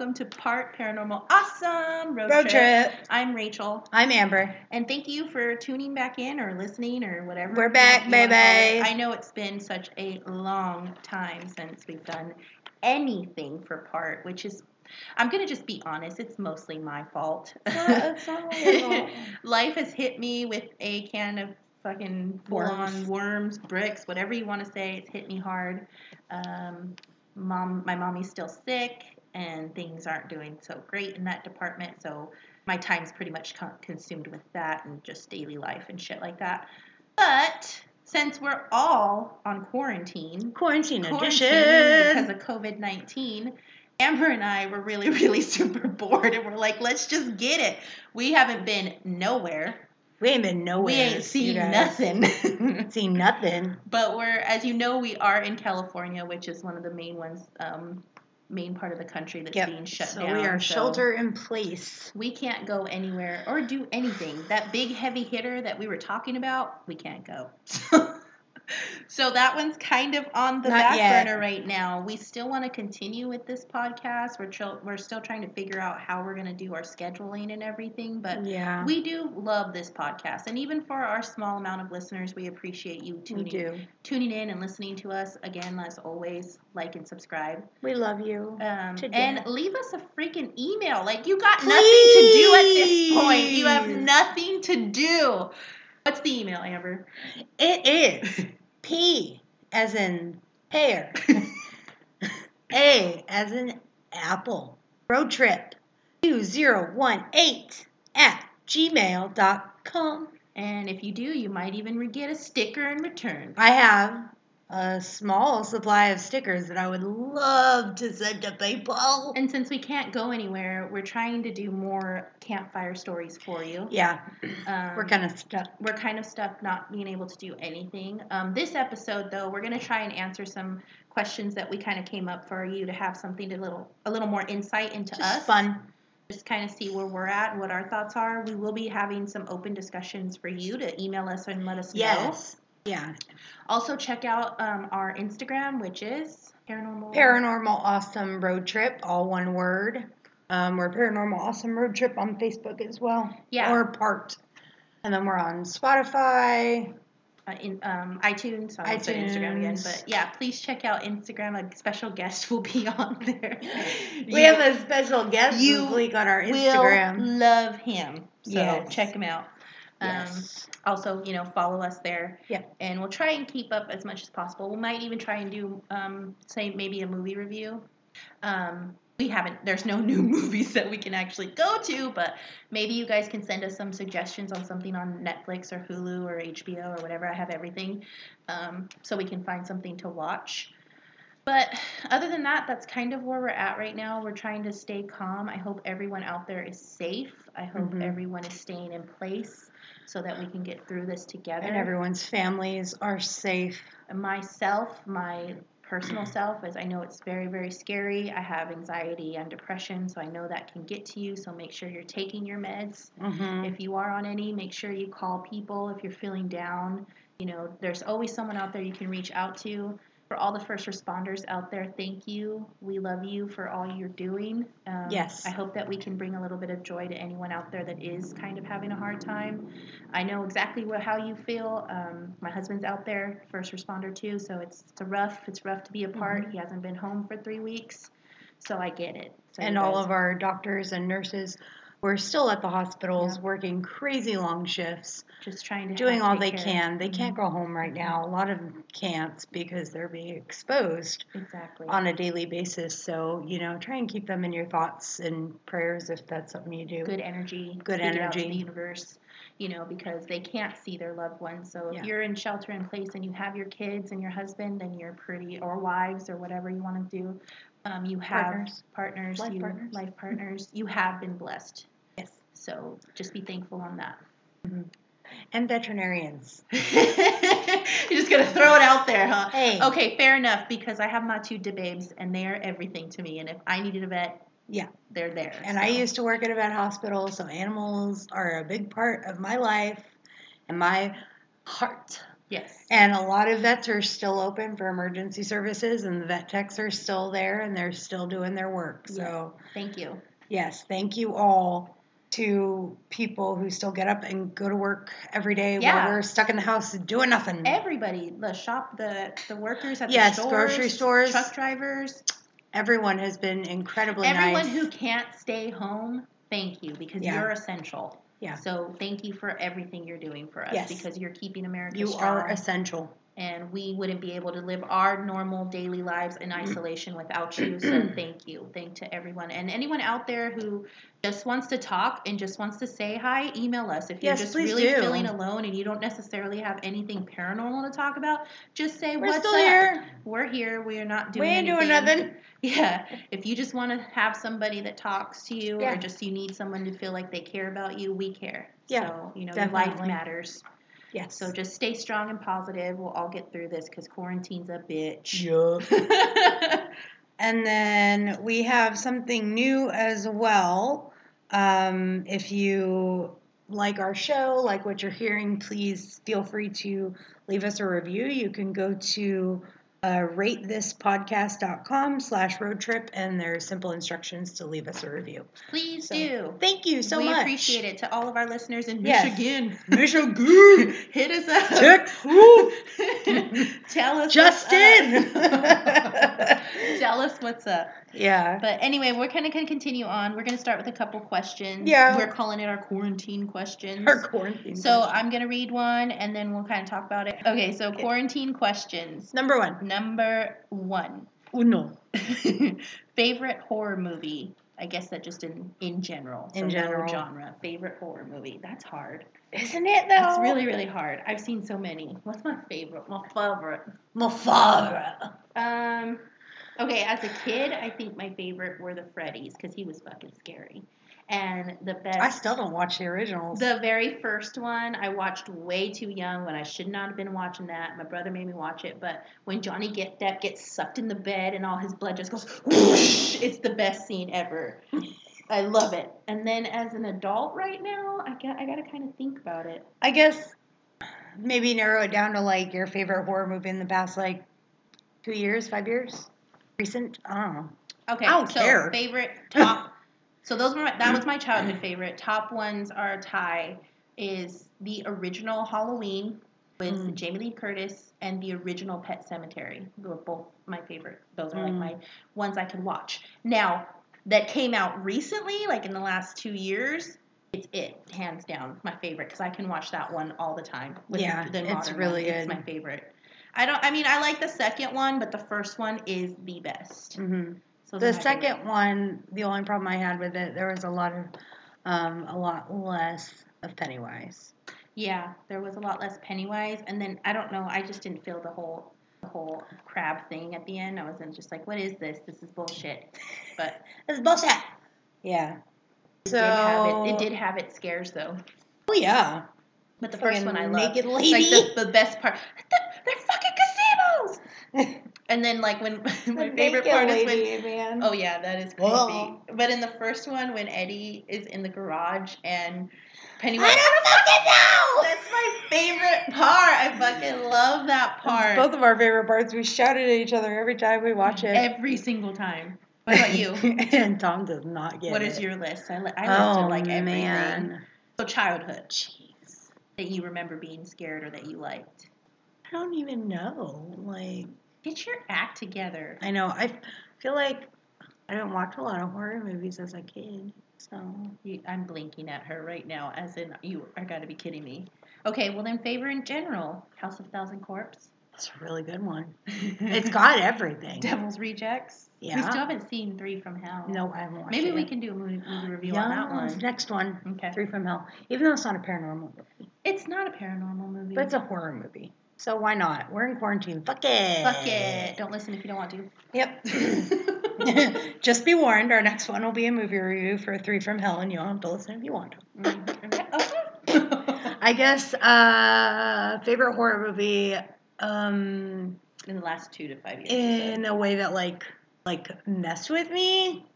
Welcome to Part Paranormal Awesome Road, Road trip. I'm Rachel, I'm Amber. and thank you for tuning back in or listening or whatever. We're back, wanna call it. baby. I know it's been such a long time since we've done anything for Part, which is, I'm gonna just be honest, it's mostly my fault. Life has hit me with a can of fucking Worms. worms, bricks, whatever you want to say. It's hit me hard. Um, mom, my mommy's still sick, and things aren't doing so great in that department. So my time's pretty much con- consumed with that and just daily life and shit like that. But since we're all on quarantine, Quarantine, quarantine edition. because of COVID 19, Amber and I were really, really super bored, and we're like, let's just get it. We haven't been nowhere. we ain't been nowhere. we ain't seen nothing. Seen nothing. but we're, as you know, we are in California, which is one of the main ones, um, main part of the country that's Yep. being shut so down. we are so shelter in place. We can't go anywhere or do anything. That big heavy hitter that we were talking about, we can't go. so that one's kind of on the Not back yet. burner right now. We still want to continue with this podcast. We're chil- we're still trying to figure out how we're going to do our scheduling and everything, but Yeah, we do love this podcast. And even for our small amount of listeners, we appreciate you tuning tuning in and listening to us. Again, as always, like and subscribe. We love you. Um, and leave us a freaking email. Like you got nothing to do at this point. You have nothing to do. What's the email, Amber? It is P as in pear. A as in apple. Road trip 2018 at gmail.com. And if you do, you might even get a sticker in return. I have a small supply of stickers that I would love to send to people. And since we can't go anywhere, we're trying to do more campfire stories for you. Yeah, Um, we're kind of stuck. we're kind of stuck not being able to do anything. Um, this episode, though, we're going to try and answer some questions that we kind of came up for you to have something to little a little more insight into Just us. fun. Just kind of see where we're at, and what our thoughts are. We will be having some open discussions for you to email us and let us know. Yes. Yeah. Also, check out um, our Instagram, which is paranormal. Paranormal Awesome Road Trip, all one word. Um, we're Paranormal Awesome Road Trip on Facebook as well. Yeah. Or part. And then we're on Spotify. uh, in um, iTunes. I won't Instagram again, but yeah, please check out Instagram. A special guest will be on there. We have a special guest you this week on our will Instagram. love him. So Yes. check him out. Um, Yes. Also, you know, follow us there. Yeah. And we'll try and keep up as much as possible. We might even try and do, um, say, maybe a movie review. Um, we haven't, there's no new movies that we can actually go to, but maybe you guys can send us some suggestions on something on Netflix or Hulu or HBO or whatever. I have everything. Um, so we can find something to watch. But other than that, that's kind of where we're at right now. We're trying to stay calm. I hope everyone out there is safe. I hope Mhm. everyone is staying in place so that we can get through this together. And everyone's families are safe. Myself, my personal self, as I know it's very, very scary. I have anxiety and depression, so I know that can get to you. So make sure you're taking your meds. Mm-hmm. If you are on any, make sure you call people if you're feeling down. You know, there's always someone out there you can reach out to. For all the first responders out there, thank you. We love you for all you're doing. Um, Yes. I hope that we can bring a little bit of joy to anyone out there that is kind of having a hard time. I know exactly what how you feel. Um, my husband's out there, first responder too, so it's it's a rough. It's rough to be apart. He hasn't been home for three weeks, so I get it. So and all of our doctors and nurses were still at the hospitals Yeah. working crazy long shifts, just trying to doing all they care. can. They can't Mhm. go home right now. A lot of them can't because they're being exposed Exactly. on a daily basis. So, you know, try and keep them in your thoughts and prayers if that's something you do. good energy, Good speak it out to energy. the universe, you know, because they can't see their loved ones. So Yeah. if you're in shelter in place and you have your kids and your husband and you're pretty or wives or whatever you want to do, um, you have Partners. partners, Life you partners. life partners. you have been blessed. So just be thankful on that. Mm-hmm. And veterinarians. You're just gonna throw it out there, huh? Hey. Okay, fair enough. Because I have my two de babes and they are everything to me. And if I needed a vet, Yeah. they're there. And I used to work at a vet hospital, so animals are a big part of my life and my heart. Yes. And a lot of vets are still open for emergency services, and the vet techs are still there and they're still doing their work. So, Thank you. yes, thank you all to people who still get up and go to work every day Yeah. while we're stuck in the house doing nothing. Everybody, the shop, the the workers at Yes, the stores, grocery stores. truck drivers, Everyone has been incredibly everyone nice. who can't stay home. Thank you because Yeah. you're essential. Yeah. So thank you for everything you're doing for us Yes. because you're keeping America you strong. are essential. And we wouldn't be able to live our normal daily lives in mm-hmm. isolation without you. So mm-hmm. thank you. Thank to everyone and anyone out there who just wants to talk and just wants to say hi. Email us if you're Yes, just really do. feeling alone and you don't necessarily have anything paranormal to talk about. Just say We're what's still up. here. We're here. We are not doing. We ain't doing nothing. Yeah. If you just want to have somebody that talks to you Yeah. or just you need someone to feel like they care about you, we care. Yeah, So, you know, your life matters. Yes. So just stay strong and positive. We'll all get through this because quarantine's a bitch. Yeah. And then we have something new as well. Um, if you like our show, like what you're hearing, please feel free to leave us a review. You can go to uh, ratethispodcast.com slash road trip, and there's simple instructions to leave us a review. Please So, do. Thank you so much. we appreciate it to all of our listeners in Yes. Michigan. Michigan. Hit us up. Tell us Justin. What's up. Tell us what's up. yeah. But anyway, we're kind of going to continue on. We're going to start with a couple questions. Yeah. We're calling it our quarantine questions. Our quarantine. so question. I'm going to read one and then we'll kind of talk about it. Okay, so Okay. quarantine questions. number one. Number one. Uno. favorite horror movie. I guess that just in in general. In so general. genre. Favorite horror movie. That's hard. Isn't it though? It's really really hard. I've seen so many. What's my favorite? My favorite. my father. Um. Okay, as a kid, I think my favorite were the Freddy's because he was fucking scary, and the best. I still don't watch the originals. The very first one I watched way too young when I should not have been watching that. My brother made me watch it, but when Johnny Get Depp gets sucked in the bed and all his blood just goes whoosh, it's the best scene ever. I love it. And then as an adult right now, I got I got to kind of think about it. I guess maybe narrow it down to like your favorite horror movie in the past like two years, five years, recent. I. Okay, I don't so care. favorite top. so those were my, that was my childhood favorite. Top ones are a tie. Is the original Halloween with Mm. Jamie Lee Curtis and the original Pet Sematary. They were both my favorite. Those are like Mm. my ones I can watch. Now that came out recently, like in the last two years. It's it, hands down, my favorite because I can watch that one all the time. with Yeah, the it's really one. It's good. my favorite. I don't. I mean, I like the second one, but the first one is the best. hmm So The those are my second one, the only problem I had with it, there was a lot of, um, a lot less of Pennywise. Yeah, there was a lot less Pennywise, and then I don't know. I just didn't feel the whole the whole crab thing at the end. I wasn't just like, what is this? This is bullshit. But It's bullshit. Yeah. it So did have it. It did have its scares though. Oh yeah. But the first one I loved. naked Like lady. the, the best part. Gazebos. And then like when my The favorite part is when man. Oh yeah, that is creepy. Whoa. But in the first one, when Eddie is in the garage and Penny. I Pennywise, don't fucking know. that's my favorite part. I fucking love that part. Both of our favorite parts. We shout it at each other every time we watch it. Every single time. What about you? and Tom does not get what it. is your list? I, li- I oh like everything. man, So childhood. Jeez. That you remember being scared or that you liked. I don't even know. Like Get your act together. I know I feel like I didn't watch a lot of horror movies as a kid. So You, I'm blinking at her right now, as in you are got to be kidding me. Okay, well then favor in general. House of Thousand Corpse. that's a really good one. It's got everything. Devil's Rejects. Yeah. We still haven't seen Three from Hell. No, I haven't watched Maybe it. we can do a movie, movie review yeah, on that one. Next one. Okay. Three from Hell. Even though it's not a paranormal movie, It's not a paranormal movie. but it's a horror movie. So why not? We're in quarantine. Fuck it. Fuck it. Don't listen if you don't want to. Yep. Just be warned, our next one will be a movie review for Three from Hell, and you'll have to listen if you want to. Mm, I guess uh, favorite horror movie um, In the last two to five years. you in a way that like like messed with me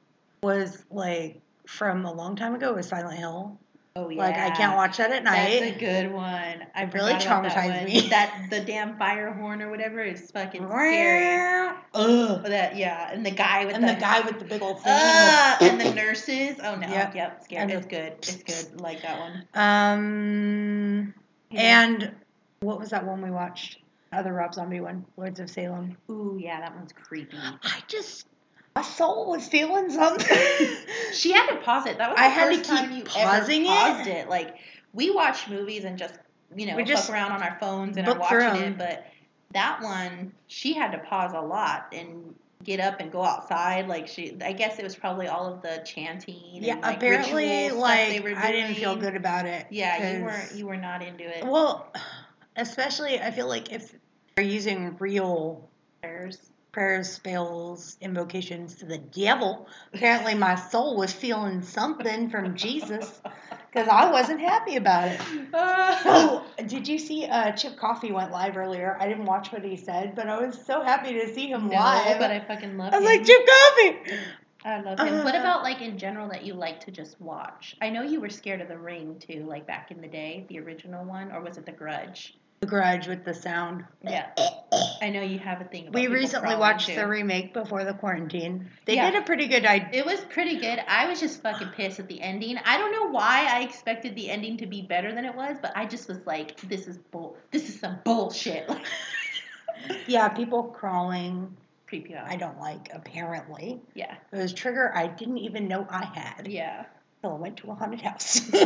was like from a long time ago was Silent Hill. Oh yeah. Like I can't watch that at night. That's a good one. I really about that traumatized me. That the damn fire horn or whatever is fucking scary. Ugh. That yeah, and the guy with And the, the guy with the big old thing. uh, and the nurses. Oh no. Yep. Yep. Scary. And It's good. It's good. Like that one. um, and what was that one we watched? Other Rob Zombie one, Lords of Salem. ooh yeah, that one's creepy. I just my soul was feeling something. She had to pause it. That was the I had to keep time you pausing it. it. Like we watch movies and just you know We just fuck around on our phones and are watching it, but that one she had to pause a lot and get up and go outside. Like she, I guess it was probably all of the chanting. yeah, and, like, apparently, ritual stuff they like were I didn't feel good about it. Yeah, you weren't. You were not into it. Well, especially I feel like if they're using real Prayers. Prayers, spells, invocations to the devil, apparently my soul was feeling something from Jesus because I wasn't happy about it. Oh, did you see uh, Chip Coffey went live earlier? I didn't watch what he said, but I was so happy to see him no, live. but I fucking love I was him. like, Chip Coffey! I love him. what Uh, about like in general that you like to just watch? I know you were scared of The Ring too, like back in the day, the original one, or was it The Grudge? The Grudge with the sound. Yeah, I know you have a thing. About We people recently crawling, watched too. the remake before the quarantine. They Yeah. did a pretty good idea. It was pretty good. I was just fucking pissed at the ending. I don't know why I expected the ending to be better than it was, but I just was like, "This is bull. This is some bullshit." Like, Yeah, people crawling. creep you out. I don't like, apparently. yeah, It was a trigger I didn't even know I had. yeah. I went to a haunted house.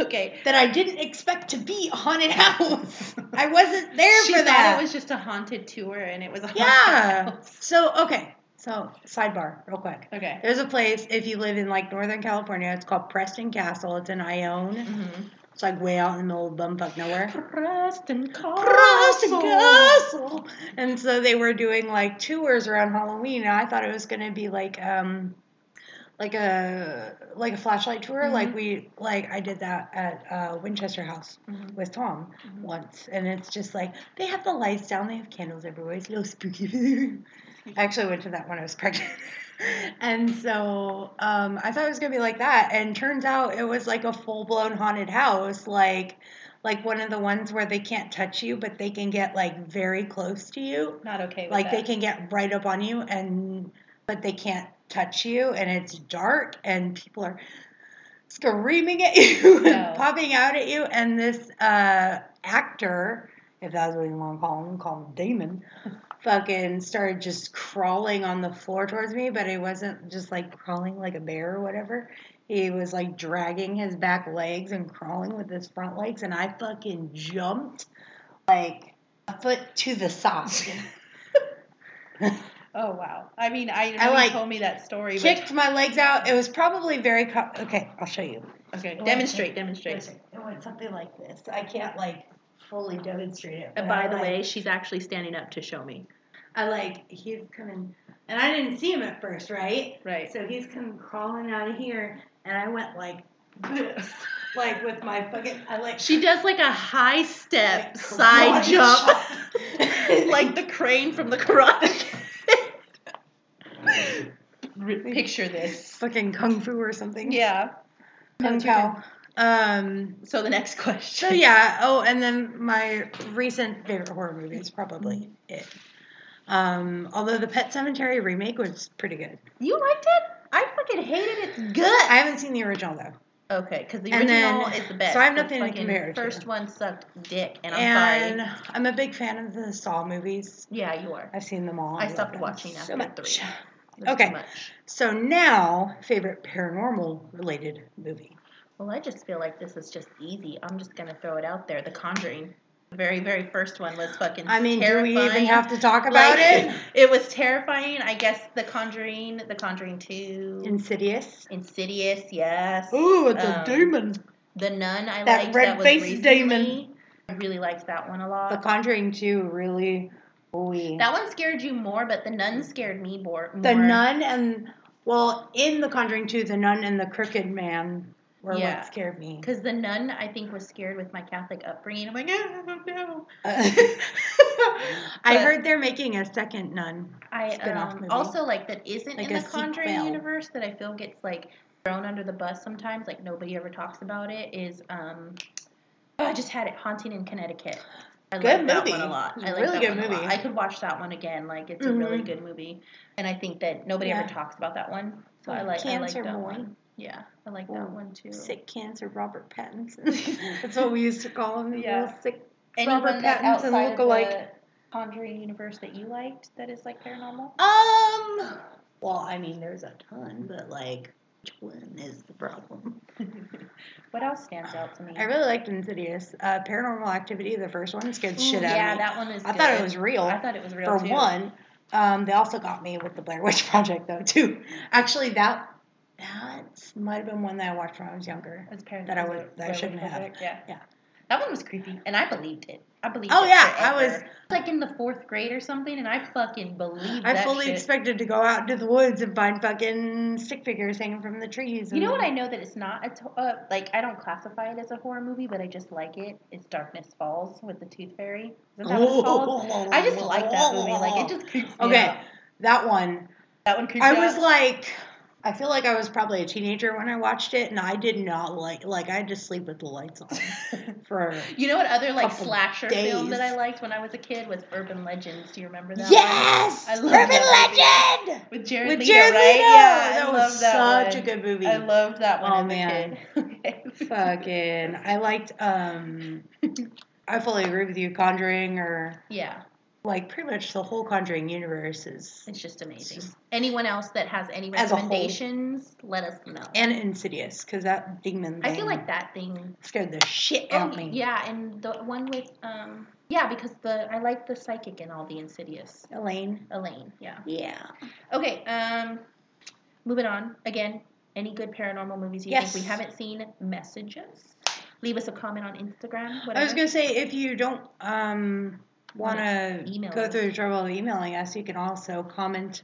Okay. that I didn't expect to be a haunted house. I wasn't there She for thought that. it was just a haunted tour, and it was a haunted yeah. house. So okay. So sidebar, real quick. Okay. There's a place if you live in like Northern California. It's called Preston Castle. It's in Ione. Mm-hmm. It's like way out in the middle of bumfuck nowhere. Preston Castle. Preston Castle. And so they were doing like tours around Halloween, and I thought it was gonna be like um like a like a flashlight tour. Mhm. Like we like I did that at uh, Winchester House Mhm. with Tom Mhm. once, and it's just like they have the lights down, they have candles everywhere. It's a little spooky. I actually went to that when I was pregnant. And so um, I thought it was gonna be like that, and turns out it was like a full blown haunted house, like like one of the ones where they can't touch you, but they can get like very close to you, Not okay like that. they can get right up on you, and but they can't touch you, and it's dark, and people are screaming at you No. and popping out at you, and this uh, actor, if that's what you want to call him, call him Damon. Fucking started just crawling on the floor towards me, but it wasn't just like crawling like a bear or whatever. He was like dragging his back legs and crawling with his front legs, and I fucking jumped like a foot to the side. Oh wow. I mean, I know I, like, told me that story. Kicked my legs out. It was probably very. Co- okay, I'll show you. But, okay. It Demonstrate. went- Demonstrate. It went something like this. I can't like fully demonstrate it. Uh, and by I, the like- way, she's actually standing up to show me. I like he's coming, and I didn't see him at first, right? Right. So he's coming crawling out of here, and I went like this, like with my fucking. I like She does like a high step like, side jump, like the crane from the Karate Kid. Picture this. fucking kung fu or something. Yeah. kung pao. Um. So the next question. So yeah. Oh, and then my recent favorite horror movie is probably it. Um, although the Pet Sematary remake was pretty good. You liked it? I fucking hated it. It's good. I haven't seen the original though. Okay, because the And original then- is the best. so I have nothing to compare it to. First one sucked dick, and I'm and sorry. I'm a big fan of the Saw movies. Yeah, you are. I've seen them all. I love stopped watching after much. three. Okay. So now, favorite paranormal related movie. Well, I just feel like this is just easy. I'm just gonna throw it out there. The Conjuring. The very, very first one was fucking. I mean, terrifying. do we even have to talk about Like, it? It was terrifying. I guess The Conjuring, The Conjuring Two, Insidious. Insidious. Yes. Ooh, it's a Um, demon. The Nun. I That liked. that red-faced demon. I really liked that one a lot. The Conjuring 2 really. Ooh. That one scared you more, but the nun scared me more. The. Nun and. Well, in The Conjuring 2, the Nun and the Crooked Man were Yeah. what scared me. Because the nun, I think, was scared with my Catholic upbringing. I'm like, oh, no. I heard they're making a second Nun. I um, also like that isn't Like in the Conjuring sequel. universe that I feel gets like thrown under the bus sometimes, like nobody ever talks about it, is um, oh, I just had it Haunting in Connecticut. I Good like that movie. one a lot. It's I a like really that good one a lot. movie. I could watch that one again. Like it's a really Mhm. good movie, and I think that nobody Yeah. ever talks about that one. So I Like like I like Cancer that Boy. one. Yeah, I like Oh, that one too. Sick cancer Robert Pattinson. That's what we used to call him. Yeah. sick Anyone Robert Pattinson outside of lookalike. Conjuring universe that you liked that is like paranormal? Um. Well, I mean, there's a ton, but like, which one is the problem? what else stands out to me? I really liked Insidious. Uh, Paranormal Activity, the first one, scared the Ooh, shit out yeah, of me. Yeah, that one is. I thought it was real. I thought it was real for too. one. Um, they also got me with the Blair Witch Project though too. Actually, that that might have been one that I watched when I was younger. As parents, That I as would- that I shouldn't have. Yeah. Yeah. That one was creepy, and I believed it. I believed Oh, yeah, I was- like in the fourth grade or something, and I fucking believed I fully shit. expected to go out into the woods and find fucking stick figures hanging from the trees. You know what I know that it's not a to- uh, like I don't classify it as a horror movie, but I just like it. It's Darkness Falls with the Tooth Fairy. Isn't that what it's called? I just like that movie. Like it just creeps me Okay, out. that one. That one creeps I was out. like, I feel like I was probably a teenager when I watched it, and I did not like like I had to sleep with the lights on for. You know what other like slasher film that. I liked when I was a kid was Urban Legends. Do you remember that? Yes, one? I love Urban that movie. Legend With Jared with Leto, Jared right? Leto. Yeah, that I was that such one. a good movie. I loved that one Oh, man. a kid. Fucking, I liked. um I fully agree with you. Conjuring or Yeah, like pretty much the whole Conjuring universe is it's just amazing. just- Anyone else that has any As a whole. recommendations, let us know. and Insidious because that demon. I thing feel like that thing. scared the shit Oh, out of me. yeah, and the one with um, yeah, because the I like the psychic and all the Insidious. Elaine. Elaine, yeah. Yeah. Okay, um, moving on. Again, any good paranormal movies you Yes. think we haven't seen, Messages. Leave us a comment on Instagram. Whatever. I was gonna say if you don't um want to go through the trouble of emailing us, you can also comment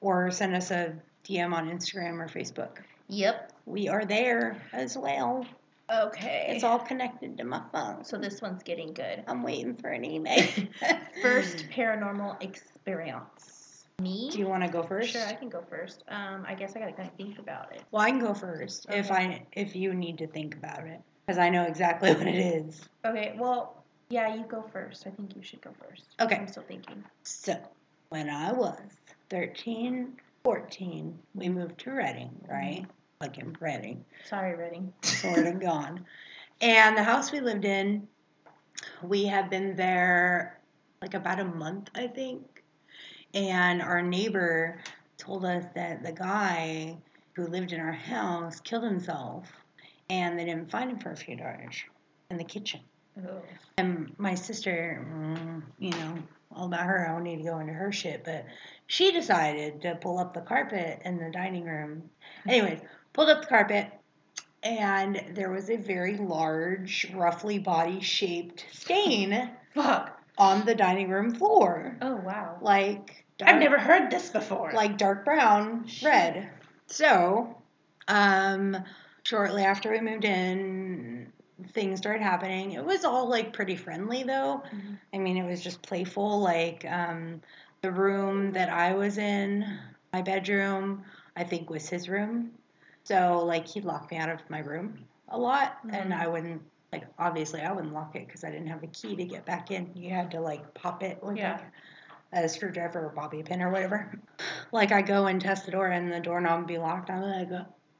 or send us a DM on Instagram or Facebook. Yep. We are there as well. Okay. It's all connected to my phone. so this one's getting good. I'm waiting for an email. First paranormal experience. Me? Do you want to go first? Sure, I can go first. Um, I guess I gotta kind of think about it. Well, I can go first if I if you need to think about it because I know exactly what it is. Okay, well, yeah, you go first. I think you should go first. Okay. I'm still thinking. So, when I was 13, 14, we moved to Redding, mm-hmm. right? Like in Redding, Sorry, Redding. sort of gone. And the house we lived in, we had been there like about a month, I think. And our neighbor told us that the guy who lived in our house killed himself and they didn't find him for a few days in the kitchen. Oh. And my sister, mm, you know, all about her. I don't need to go into her shit, but she decided to pull up the carpet in the dining room. Anyways, pulled up the carpet, and there was a very large, roughly body shaped stain Fuck. on the dining room floor. Oh wow. Like, dark, I've never heard this before. like dark brown, red. So, um, shortly after we moved in, things started happening. It was all like pretty friendly though. Mhm. I mean, it was just playful. Like um, the room that I was in, my bedroom, I think was his room. So like he'd lock me out of my room a lot, and Mhm. I wouldn't like obviously I wouldn't lock it because I didn't have a key to get back in. You had to like pop it with Yeah. like a screwdriver or bobby pin or whatever. Like I go and test the door and the doorknob would be locked. I'm like,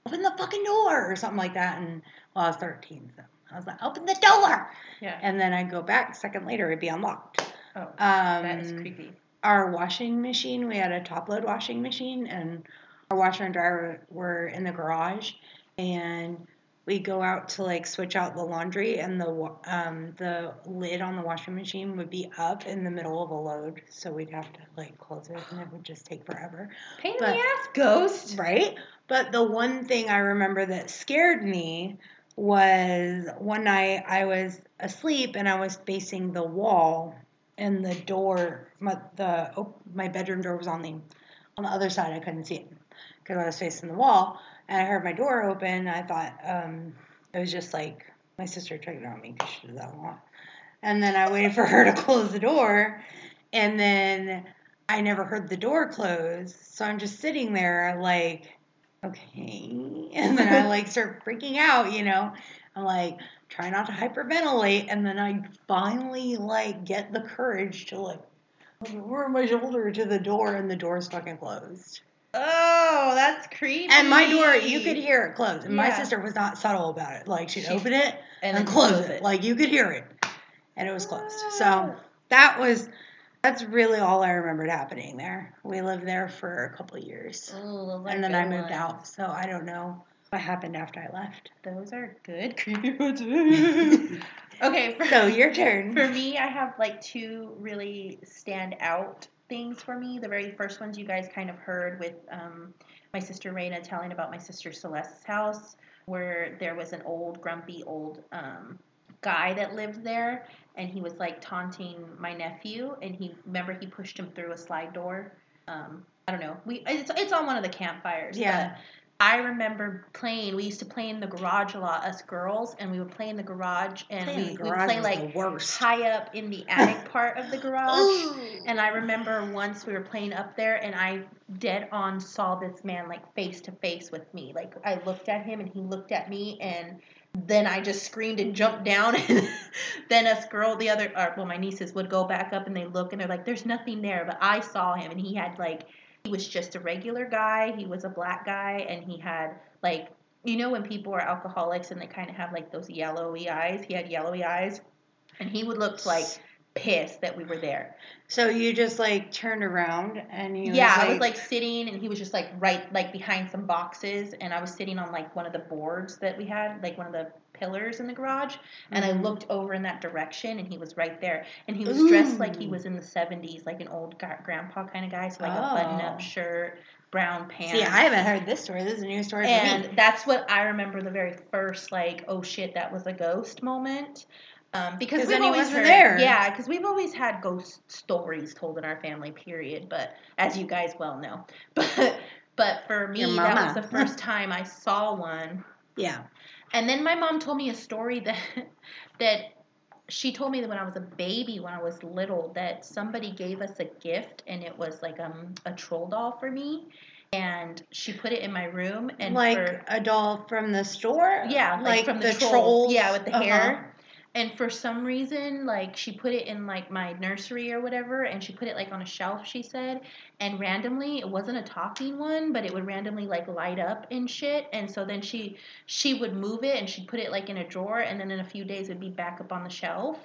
open the fucking door or something like that. And well, I was 13, so I was like, open the door. yeah. And then I'd go back a second later, it'd be unlocked. Oh, Um, that is creepy. Our washing machine, we had a top load washing machine, and our washer and dryer were in the garage. And we go out to like switch out the laundry, and the um, the lid on the washing machine would be up in the middle of a load, so we'd have to like close it, and it would just take forever. Pain in the ass, ghost. Right? But the one thing I remember that scared me was one night I was asleep and I was facing the wall and the door my the op- my bedroom door was on the on the other side. I couldn't see it because I was facing the wall. And I heard my door open I thought um it was just like my sister checking on me because she does that a lot. And then I waited for her to close the door and then I never heard the door close. So I'm just sitting there like okay. And then I like start freaking out, you know. I'm like, try not to hyperventilate. And then I finally like get the courage to like lower my shoulder to the door and the door's fucking closed. Oh, that's creepy. And my door, you could hear it close. And my sister was not subtle about it. Like she'd She- open it and, then close it. Like you could hear it. And it was closed. So ah. that was that's really all I remembered happening there. We lived there for a couple of years. Ooh, and then I moved ones. out. So I don't know what happened after I left. Those are good okay, for, So your turn. for me, I have like two really stand out things for me. The very first ones you guys kind of heard with um, my sister Raina telling about my sister Celeste's house, where there was an old, grumpy old um, guy that lived there, and he was like taunting my nephew, and he remember he pushed him through a slide door. Um, I don't know. We it's it's on one of the campfires. Yeah. I remember playing. We used to play in the garage a lot, us girls, and we would play in the garage, and Playing in we the would garage play was like worst. high up in the attic part of the garage. Ooh. And I remember once we were playing up there, and I dead on saw this man like face to face with me. Like I looked at him, and he looked at me, and then I just screamed and jumped down. And then us girl, the other, or, well, my nieces would go back up and they look, and they're like, "There's nothing there," but I saw him, and he had like, he was just a regular guy. He was a black guy, and he had like. You know when people are alcoholics and they kind of have like those yellowy eyes? He had yellowy eyes, and he would look like pissed that we were there. So you just like turned around and you yeah, was I was like sitting, and he was just like right like behind some boxes, and I was sitting on like one of the boards that we had, like one of the pillars in the garage, and I Mhm. looked over in that direction, and he was right there, and he was dressed like he was in the '70s, like an old gra- grandpa kind of guy, so like Oh. a button-up shirt, brown pants. See, I haven't heard this story. This is a new story And that's what I remember the very first like, oh shit, that was a ghost moment. Um, because 'Cause we've always heard, there. yeah, because we've always had ghost stories told in our family. Period. But as you guys well know, but but for me, that was the first time I saw one. Yeah. And then my mom told me a story that that she told me that when I was a baby, when I was little, that somebody gave us a gift and it was like um a troll doll for me. And she put it in my room and like for a doll from the store? yeah, like, from the, the trolls. trolls. Yeah, with the Uh-huh. hair. And for some reason, like she put it in like my nursery or whatever, and she put it like on a shelf. She said, and randomly, it wasn't a talking one, but it would randomly like light up and shit. And so then she she would move it and she'd put it like in a drawer, and then in a few days it'd be back up on the shelf.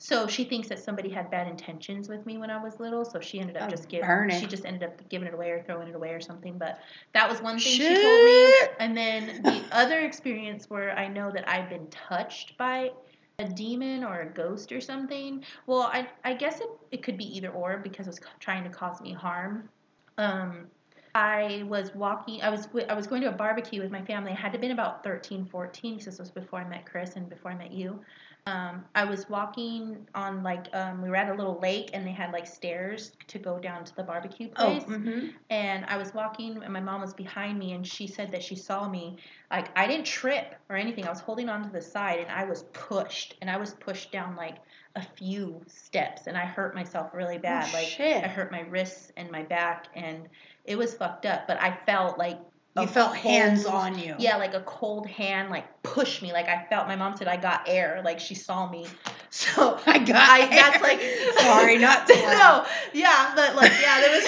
So she thinks that somebody had bad intentions with me when I was little, so she ended up Oh, just giving she just ended up giving it away or throwing it away or something. But that was one thing she told me. And then the other experience where I know that I've been touched by a demon or a ghost or something. Well, I I guess it, it could be either or because it was trying to cause me harm. Um, I was walking. I was I was going to a barbecue with my family. I had to been about 13, 14 because this was before I met Chris and before I met you. Um, I was walking on like um, we were at a little lake and they had like stairs to go down to the barbecue Oh, place mm-hmm. and I was walking and my mom was behind me and she said that she saw me like I didn't trip or anything I was holding on to the side and I was pushed and I was pushed down like a few steps and I hurt myself really bad Oh, like shit. I hurt my wrists and my back and it was fucked up but I felt like You felt hands on you. yeah like a cold hand like pushed me like I felt my mom said I got air like she saw me so I got I, that's like Sorry, not to no, yeah, but like yeah, there was.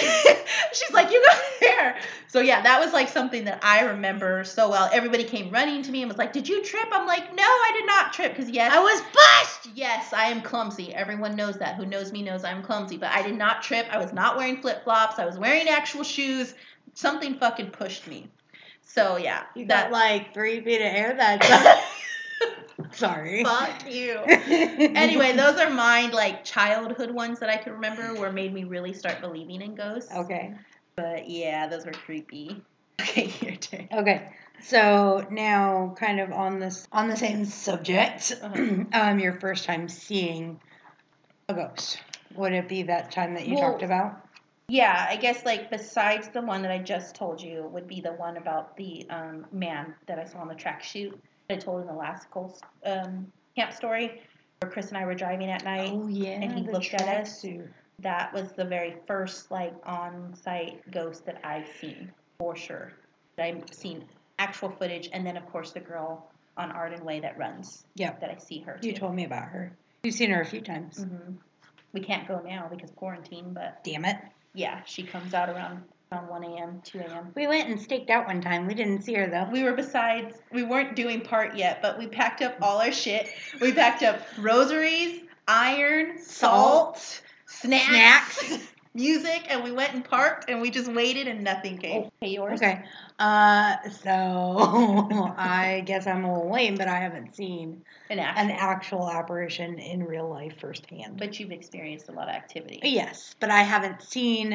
she's like, you got air. So yeah, that was like something that I remember so well. Everybody came running to me and was like, "Did you trip?" I'm like, "No, I did not trip." Because yes, I was pushed. yes, I am clumsy. Everyone knows that. Who knows me knows I'm clumsy. But I did not trip. I was not wearing flip flops. I was wearing actual shoes. Something fucking pushed me. So yeah, You that. got like three feet of air. That's sorry. Fuck you. anyway, those are my like childhood ones that I can remember where made me really start believing in ghosts. Okay. But yeah, those were creepy. Okay, your turn. Okay. So now, kind of on this on the same subject, Uh-huh. um, your first time seeing a ghost. Would it be that time that you Well- talked about? Yeah, I guess like besides the one that I just told you would be the one about the um, man that I saw on the track shoot that I told in the last Coles, um, camp story where Chris and I were driving at night. Oh yeah. and he looked at us. tracksuit. That was the very first like on-site ghost that I've seen for sure. I've seen actual footage, and then of course the girl on Arden Way that runs. Yep. That I see her. You told me about her. You've seen her a few times. hmm We can't go now because quarantine, but Damn it. Yeah, she comes out around around 1 a.m., 2 a.m. We went and staked out one time. We didn't see her though. We were besides, we weren't doing part yet, but we packed up all our shit. We packed up rosaries, iron, salt, snacks, Snacks. music, and we went and parked and we just waited and nothing came. Okay, yours? Okay. Uh, so I guess I'm a little lame, but I haven't seen An actual. an actual apparition in real life firsthand. but you've experienced a lot of activity. yes, but I haven't seen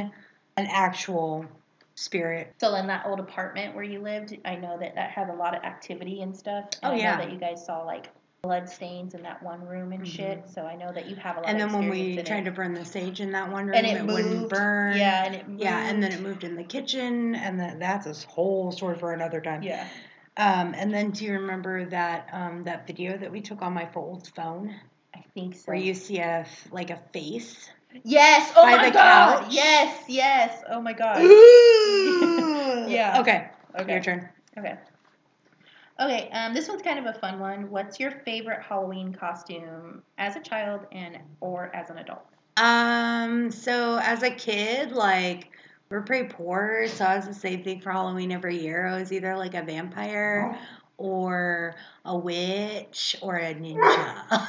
an actual spirit. So in that old apartment where you lived, I know that that had a lot of activity and stuff. And Oh, I yeah. know that you guys saw like blood stains in that one room and shit. So I know that you have a lot Mm-hmm. And then when we tried it. to burn the sage in that one room, and it, wouldn't burn. Yeah, and it moved. Yeah, and then it moved in the kitchen, and then that's a whole story for another time. Yeah. Um, and then do you remember that um, that video that we took on my old phone, I think so. where you see a like a face? Yes. Oh my god. couch? Yes. Yes. Oh my god. Yeah. Okay. Okay. Your turn. Okay. Okay. Um, this one's kind of a fun one. What's your favorite Halloween costume as a child and or as an adult? Um. So as a kid, like we're pretty poor, so I was the same thing for Halloween every year. I was either like a vampire or a witch or a ninja.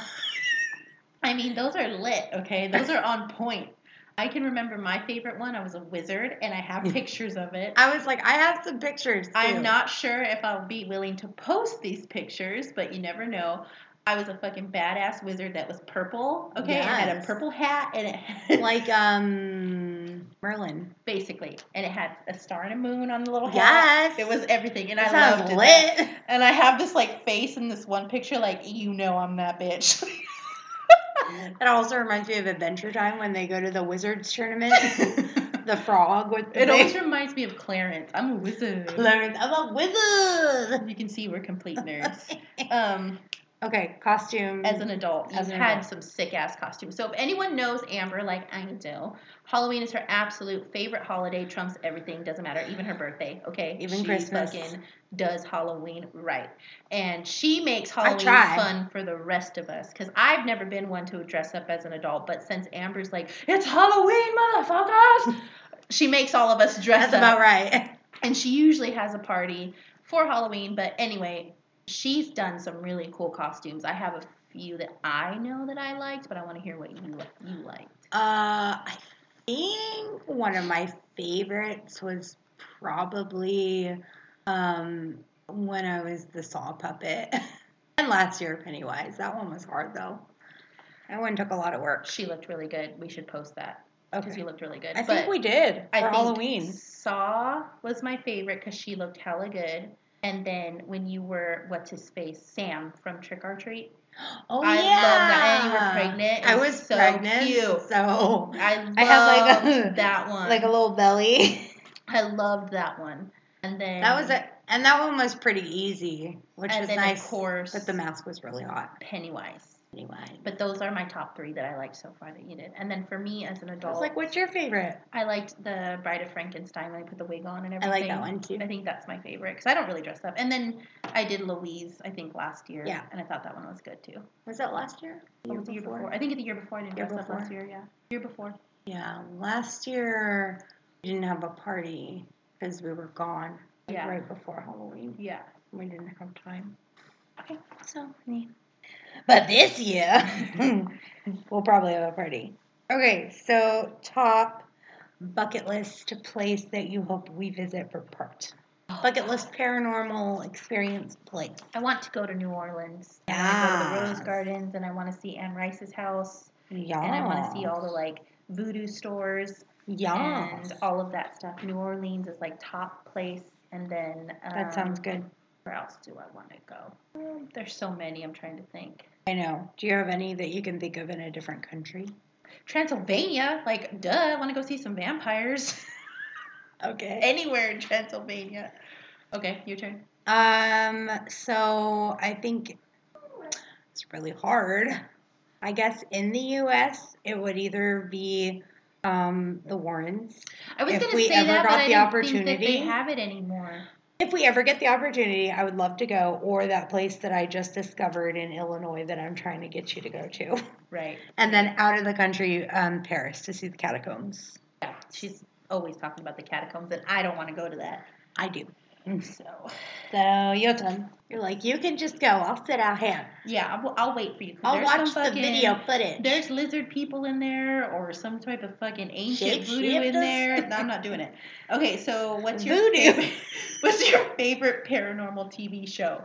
I mean, those are lit. Okay, those are on point. I can remember my favorite one. I was a wizard, and I have pictures of it. I was like, I have some pictures. Too. I'm not sure if I'll be willing to post these pictures, but you never know. I was a fucking badass wizard that was purple. Okay, it had a purple hat, and it had like um Merlin. basically, and it had a star and a moon on the little hat. Yes. It was everything, and That I loved it. And I have this like face in this one picture, like you know I'm that bitch. It also reminds me of Adventure Time when they go to the Wizards tournament. the frog with the it always reminds me of Clarence. I'm a wizard. Clarence. I'm a wizard. You can see we're complete nerds. Um, Okay, costume. as an adult, As you've an had adult. some sick ass costumes. So if anyone knows Amber like I do, Halloween is her absolute favorite holiday. Trumps everything. Doesn't matter, even her birthday. Okay, Even she Christmas. fucking does Halloween right, and she makes Halloween fun for the rest of us. Because I've never been one to dress up as an adult, but since Amber's like it's Halloween, motherfuckers, she makes all of us dress That's up about right. and she usually has a party for Halloween. But anyway, she's done some really cool costumes. I have a few that I know that I liked, but I want to hear what you you liked. Uh, I think one of my favorites was probably um, when I was the Saw puppet. and last year, Pennywise. That one was hard though. That one took a lot of work. She looked really good. We should post that because Okay. you looked really good. I but think we did for I think Halloween. Saw was my favorite because she looked hella good. And then when you were what's his face Sam from Trick or Treat, Oh I yeah, love that. And you were pregnant. It I was was so pregnant, cute. so I loved I had like a that one. like a little belly. I loved that one. And then that was it, and that one was pretty easy, which and was then nice. of course but the mask was really hot. Pennywise. Anyway, But those are my top three that I liked so far that you did. And then for me as an I adult, was like, "What's your favorite?" I liked the Bride of Frankenstein when I put the wig on and everything. I everything. like that one too. I think that's my favorite because I don't really dress up. And then I did Louise, I think last year. Yeah. And I thought that one was good too. Was that last year? Or was it the year before? I think the year before I didn't Year dress up last before? year. Yeah. Year before. Yeah, last year we didn't have a party because we were gone like, Yeah. right before Halloween. Yeah. We didn't have time. Okay. So, yeah. But this year, we'll probably have a party. Okay, so top bucket list place that you hope we visit for part. Bucket list paranormal experience place. I want to go to New Orleans. I want to go to the Rose Gardens and I want to see Anne Rice's house. Yeah. And I want to see all the like voodoo stores Yeah. and all of that stuff. New Orleans is like top place, and then um, That sounds good. Where else do I want to go? Um, there's so many. I'm trying to think. I know. Do you have any that you can think of in a different country? Transylvania, like duh. I want to go see some vampires. Okay. Anywhere in Transylvania. Okay, your turn. Um, so I think it's really hard. I guess in the US, it would either be um, the Warrens. I was If gonna we say ever that, got but I didn't think that they have it anymore. If we ever get the opportunity, I would love to go, or that place that I just discovered in Illinois that I'm trying to get you to go to. Right. And then out of the country, um, Paris to see the catacombs. Yeah. She's always talking about the catacombs, and I don't want to go to that. I do. So, So your turn. You're like, you can just go. I'll sit out here. yeah, I'll, I'll wait for you. I'll watch some the fucking- video footage. There's lizard people in there, or some type of fucking ancient voodoo in there. No, I'm not doing it. Okay, so what's your Voodoo. favorite? What's your favorite paranormal TV show?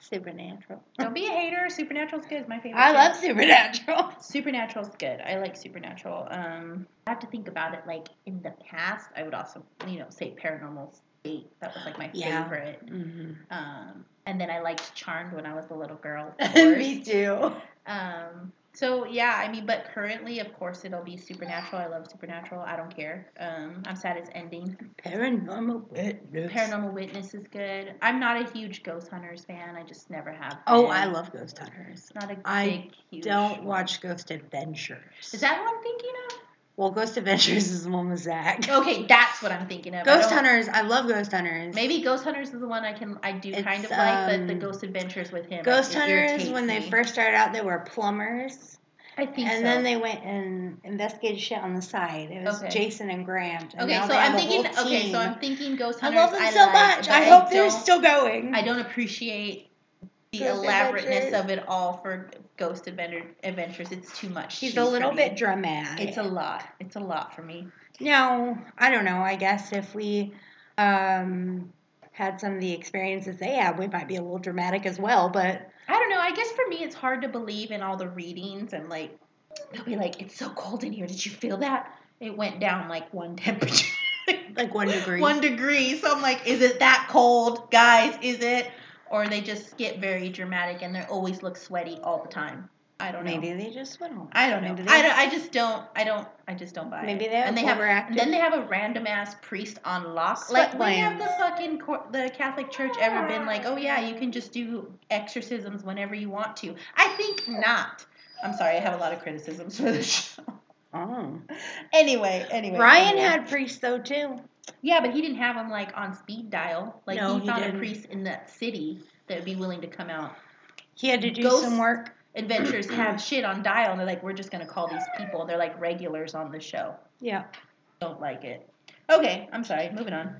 Supernatural. Don't be a hater. Supernatural's good. It's my favorite. I too. love Supernatural. Supernatural's good. I like Supernatural. Um, I have to think about it. Like in the past, I would also, you know, say Paranormal State. That was like my Yeah. favorite. Mm-hmm. Um, and then I liked Charmed when I was a little girl. Me too. Um, so yeah, I mean, but currently, of course, it'll be Supernatural. I love Supernatural. I don't care. Um, I'm sad it's ending. Paranormal Witness. Paranormal Witness is good. I'm not a huge Ghost Hunters fan. I just never have. Oh, been. I love Ghost Hunters. Not a I big, huge. I Don't watch Ghost Adventures. Is that what I'm thinking of? Well, Ghost Adventures is the one with Zak. Okay, that's what I'm thinking of. Ghost don't- Hunters, I love Ghost Hunters. Maybe Ghost Hunters is the one I can I do kind It's, of like, but the um, Ghost Adventures with him. Ghost it Hunters, irritates when they me. first started out, they were plumbers. I think And so. then they went and investigated shit on the side. It was Okay. Jason and Grant. And okay, now so they have I'm a thinking. whole Okay, so team. I'm thinking Ghost Hunters. I Hunters. love them so like, much. but I hope they're don't- still going. I don't appreciate the elaborateness Adventures. of it all for Ghost Adventure Adventures. It's too much. He's a little bit dramatic. It's a lot. It's a lot for me. No, I don't know. I guess if we um, had some of the experiences they had, we might be a little dramatic as well. But I don't know. I guess for me, it's hard to believe in all the readings and like they'll be like, "It's so cold in here. Did you feel that? It went down like one temperature." like one degree. one degree. So I'm like, is it that cold, guys? Is it? Or they just get very dramatic and they always look sweaty all the time. I don't know. Maybe they just swim. I don't know. Maybe they, I, don't, I just don't. I don't. I just don't buy Maybe it. they have and they have. And then they have a random ass priest on lock. Sweat like when have the fucking cor- the Catholic Church ever been like, oh yeah, you can just do exorcisms whenever you want to? I think not. I'm sorry. I have a lot of criticisms for the show. Oh. anyway, anyway. Ryan anyway. had priests though too. Yeah, but he didn't have them like on speed dial. Like No, he he found didn't. a priest in that city that would be willing to come out. He had to do Ghost- some work. Adventures have shit on dial, and they're like, we're just gonna call these people. They're like regulars on the show. Yeah. Don't like it. Okay, I'm sorry. Moving on.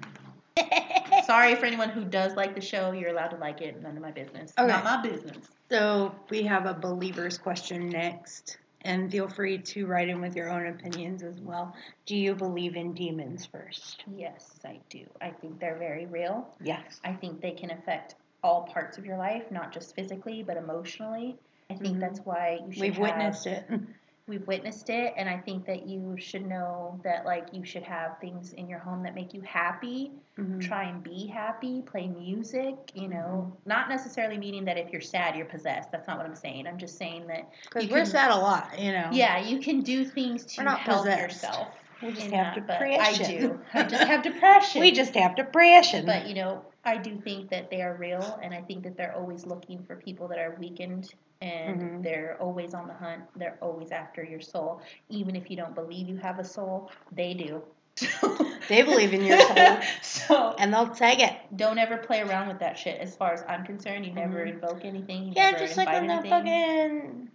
Sorry for anyone who does like the show. You're allowed to like it. None of my business. Okay. Not my business. So we have a believers question next. And feel free to write in with your own opinions as well. Do you believe in demons first? Yes, I do. I think they're very real. Yes. I think they can affect all parts of your life, not just physically, but emotionally. I think Mhm. that's why you should We've have- witnessed it. we've witnessed it and i think that you should know that like you should have things in your home that make you happy. Mhm. try and be happy play music you know. Not necessarily meaning that if you're sad you're possessed. That's not what i'm saying. I'm just saying that Because we're can- sad a lot, you know. yeah you can do things to help possessed. yourself. We just have that, but i do. I just have depression. We just have depression. but you know i do think that they are real and i think that they're always looking for people that are weakened and Mhm. they're always on the hunt they're always after your soul even if you don't believe you have a soul they do They believe in your soul. so and they'll take it. don't ever play around with that shit as far as i'm concerned you never Mhm. invoke anything Yeah, just like on the fucking.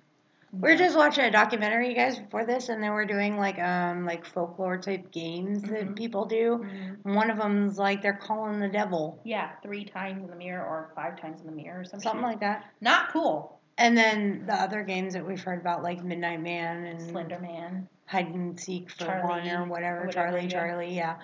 We were No. just watching a documentary, you guys, before this, and they were doing like um like folklore type games Mhm. that people do. Mhm. One of them's like they're calling the devil, yeah three times in the mirror or five times in the mirror or something something like that. not cool And then the other games that we've heard about, like Midnight Man and slender man Hide and Seek for Charlie, one or whatever, whatever, Charlie, yeah. Charlie, yeah.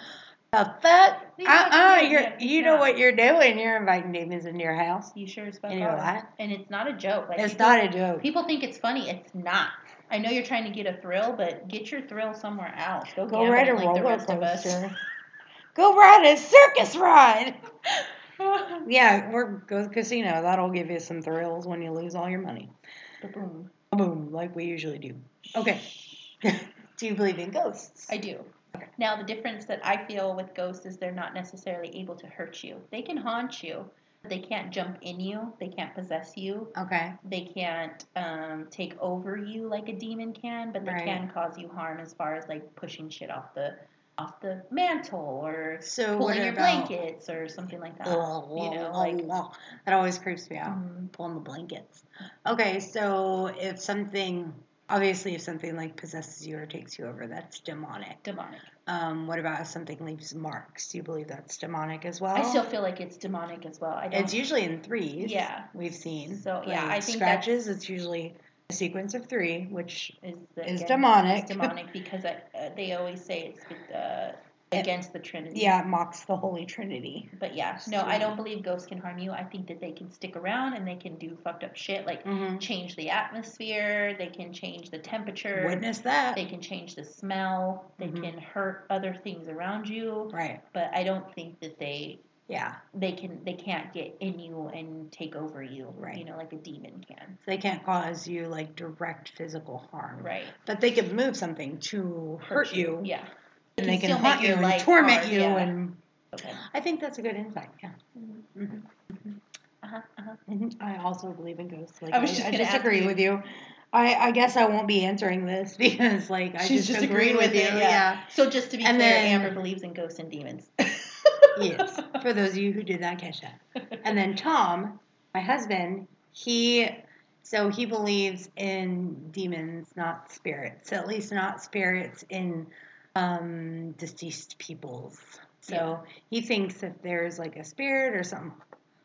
The fuck? Yeah, Uh uh you're yeah, you know not. what you're doing. You're inviting demons into your house. you sure as fuck you're that? and it's not a joke like It's people- not a joke. People think it's funny. It's not. I know you're trying to get a thrill, but get your thrill somewhere else. Go, Go ride a like the roller rest of us. coaster. Go ride a circus ride. Yeah, or go to the casino. That'll give you some thrills when you lose all your money. Ba-boom. Boom, like we usually do. Okay. do you believe in ghosts? I do. Now the difference that I feel with ghosts is they're not necessarily able to hurt you. They can haunt you. but They can't jump in you. They can't possess you. Okay. They can't um, take over you like a demon can, but they Right. can cause you harm as far as like pushing shit off the off the mantle or So pulling your about blankets or something like that. Ugh, you know, ugh, like ugh. that always creeps me out. mm, Pulling the blankets. Okay, so if something, obviously, if something like possesses you or takes you over, that's demonic. demonic. Um, what about if something leaves marks? Do you believe that's demonic as well? I still feel like it's demonic as well. I don't. It's usually in threes. Yeah. we've seen. So, yeah, Like I think scratches. It's usually a sequence of three, which is the, is again, demonic. It's demonic because I, uh, they always say it's with, uh, against the Trinity. yeah, it mocks the Holy Trinity. But yeah, no, I don't believe ghosts can harm you. I think that they can stick around and they can do fucked up shit like Mm-hmm. change the atmosphere. They can change the temperature. Witness that. They can change the smell. They Mhm. can hurt other things around you. right. But I don't think that they Yeah. they can they can't get in you and take over you. Right. You know, like a demon can. They can't cause you like direct physical harm. Right. But they can move something to hurt, you. Yeah. And they can can haunt you and torment hard, you yeah. and Okay. I think that's a good insight. Yeah. Mhm. Uh-huh, uh-huh. Mhm. I also believe in ghosts. Like I I, was just I ask disagree with you. I, I guess I won't be answering this because like I She's just, just agree agreeing with with you. Yeah. yeah. So just to be And clear, then- Amber believes in ghosts and demons. yes. For those of you who did not catch that. And then Tom, my husband, he so he believes in demons, not spirits. At least not spirits in um, deceased peoples. So he thinks if there's like a spirit or something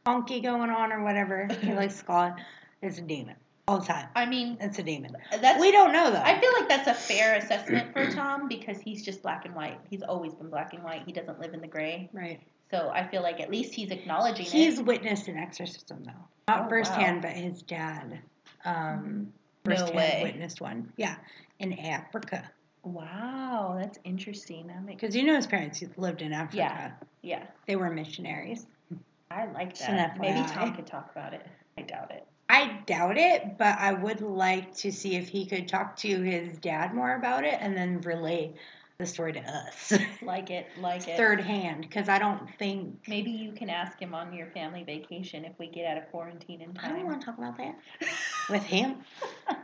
funky going on or whatever, he likes to call it, it's a demon all the time. I mean, It's a demon. that's We don't know though. I feel like that's a fair assessment for Tom because he's just black and white. He's always been black and white. He doesn't live in the gray. right. So I feel like at least he's acknowledging He's it. witnessed an exorcism though, not Oh, firsthand, but his dad, um, No firsthand way. witnessed one. Yeah, in Africa, Wow, that's interesting. That makes because you know his parents lived in Africa. Yeah. yeah. They were missionaries. I like that. Maybe Tom could talk about it. I doubt it. I doubt it, but I would like to see if he could talk to his dad more about it and then relay the story to us Like it, like it. third hand, because I don't think Maybe you can ask him on your family vacation if we get out of quarantine in time. I don't want to talk about that with him.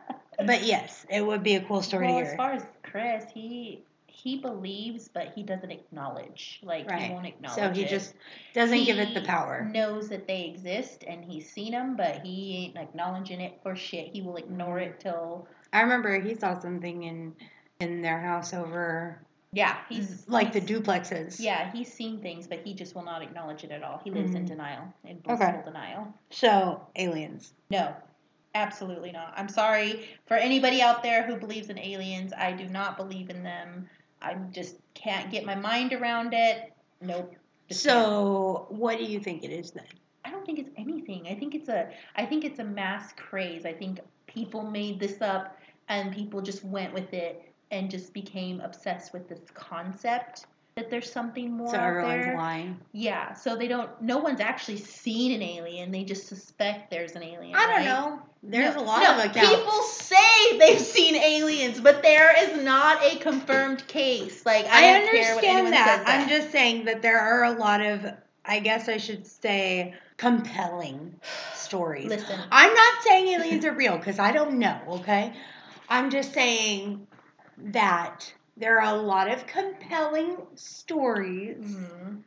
But yes, it would be a cool story well, to hear. as far as Chris, he he believes, but he doesn't acknowledge. Like he won't acknowledge. It. So he it. just doesn't give it the He power. Knows that they exist and he's seen them, but he ain't acknowledging it for shit. He will ignore Mm-hmm. it till I remember he saw something in in their house over yeah. He's like the duplexes. Yeah, he's seen things, but he just will not acknowledge it at all. He lives in Mhm. denial, in Okay. denial. So aliens. No, absolutely not. I'm sorry for anybody out there who believes in aliens. I do not believe in them. I just can't get my mind around it. Nope. Just can't. So what do you think it is then? I don't think it's anything. I think it's a I think it's a mass craze. I think people made this up and people just went with it and just became obsessed with this concept that there's something more So out everyone's there. lying. Yeah, so they don't no one's actually seen an alien. They just suspect there's an alien. I don't right? know. There's No, a lot no, of accounts. People say they've seen aliens, but there is not a confirmed case. Like I, I don't care what understand that. that. I'm just saying that there are a lot of, I guess I should say, compelling stories. listen. I'm not saying aliens are real because I don't know, okay? I'm just saying that there are a lot of compelling stories Mhm.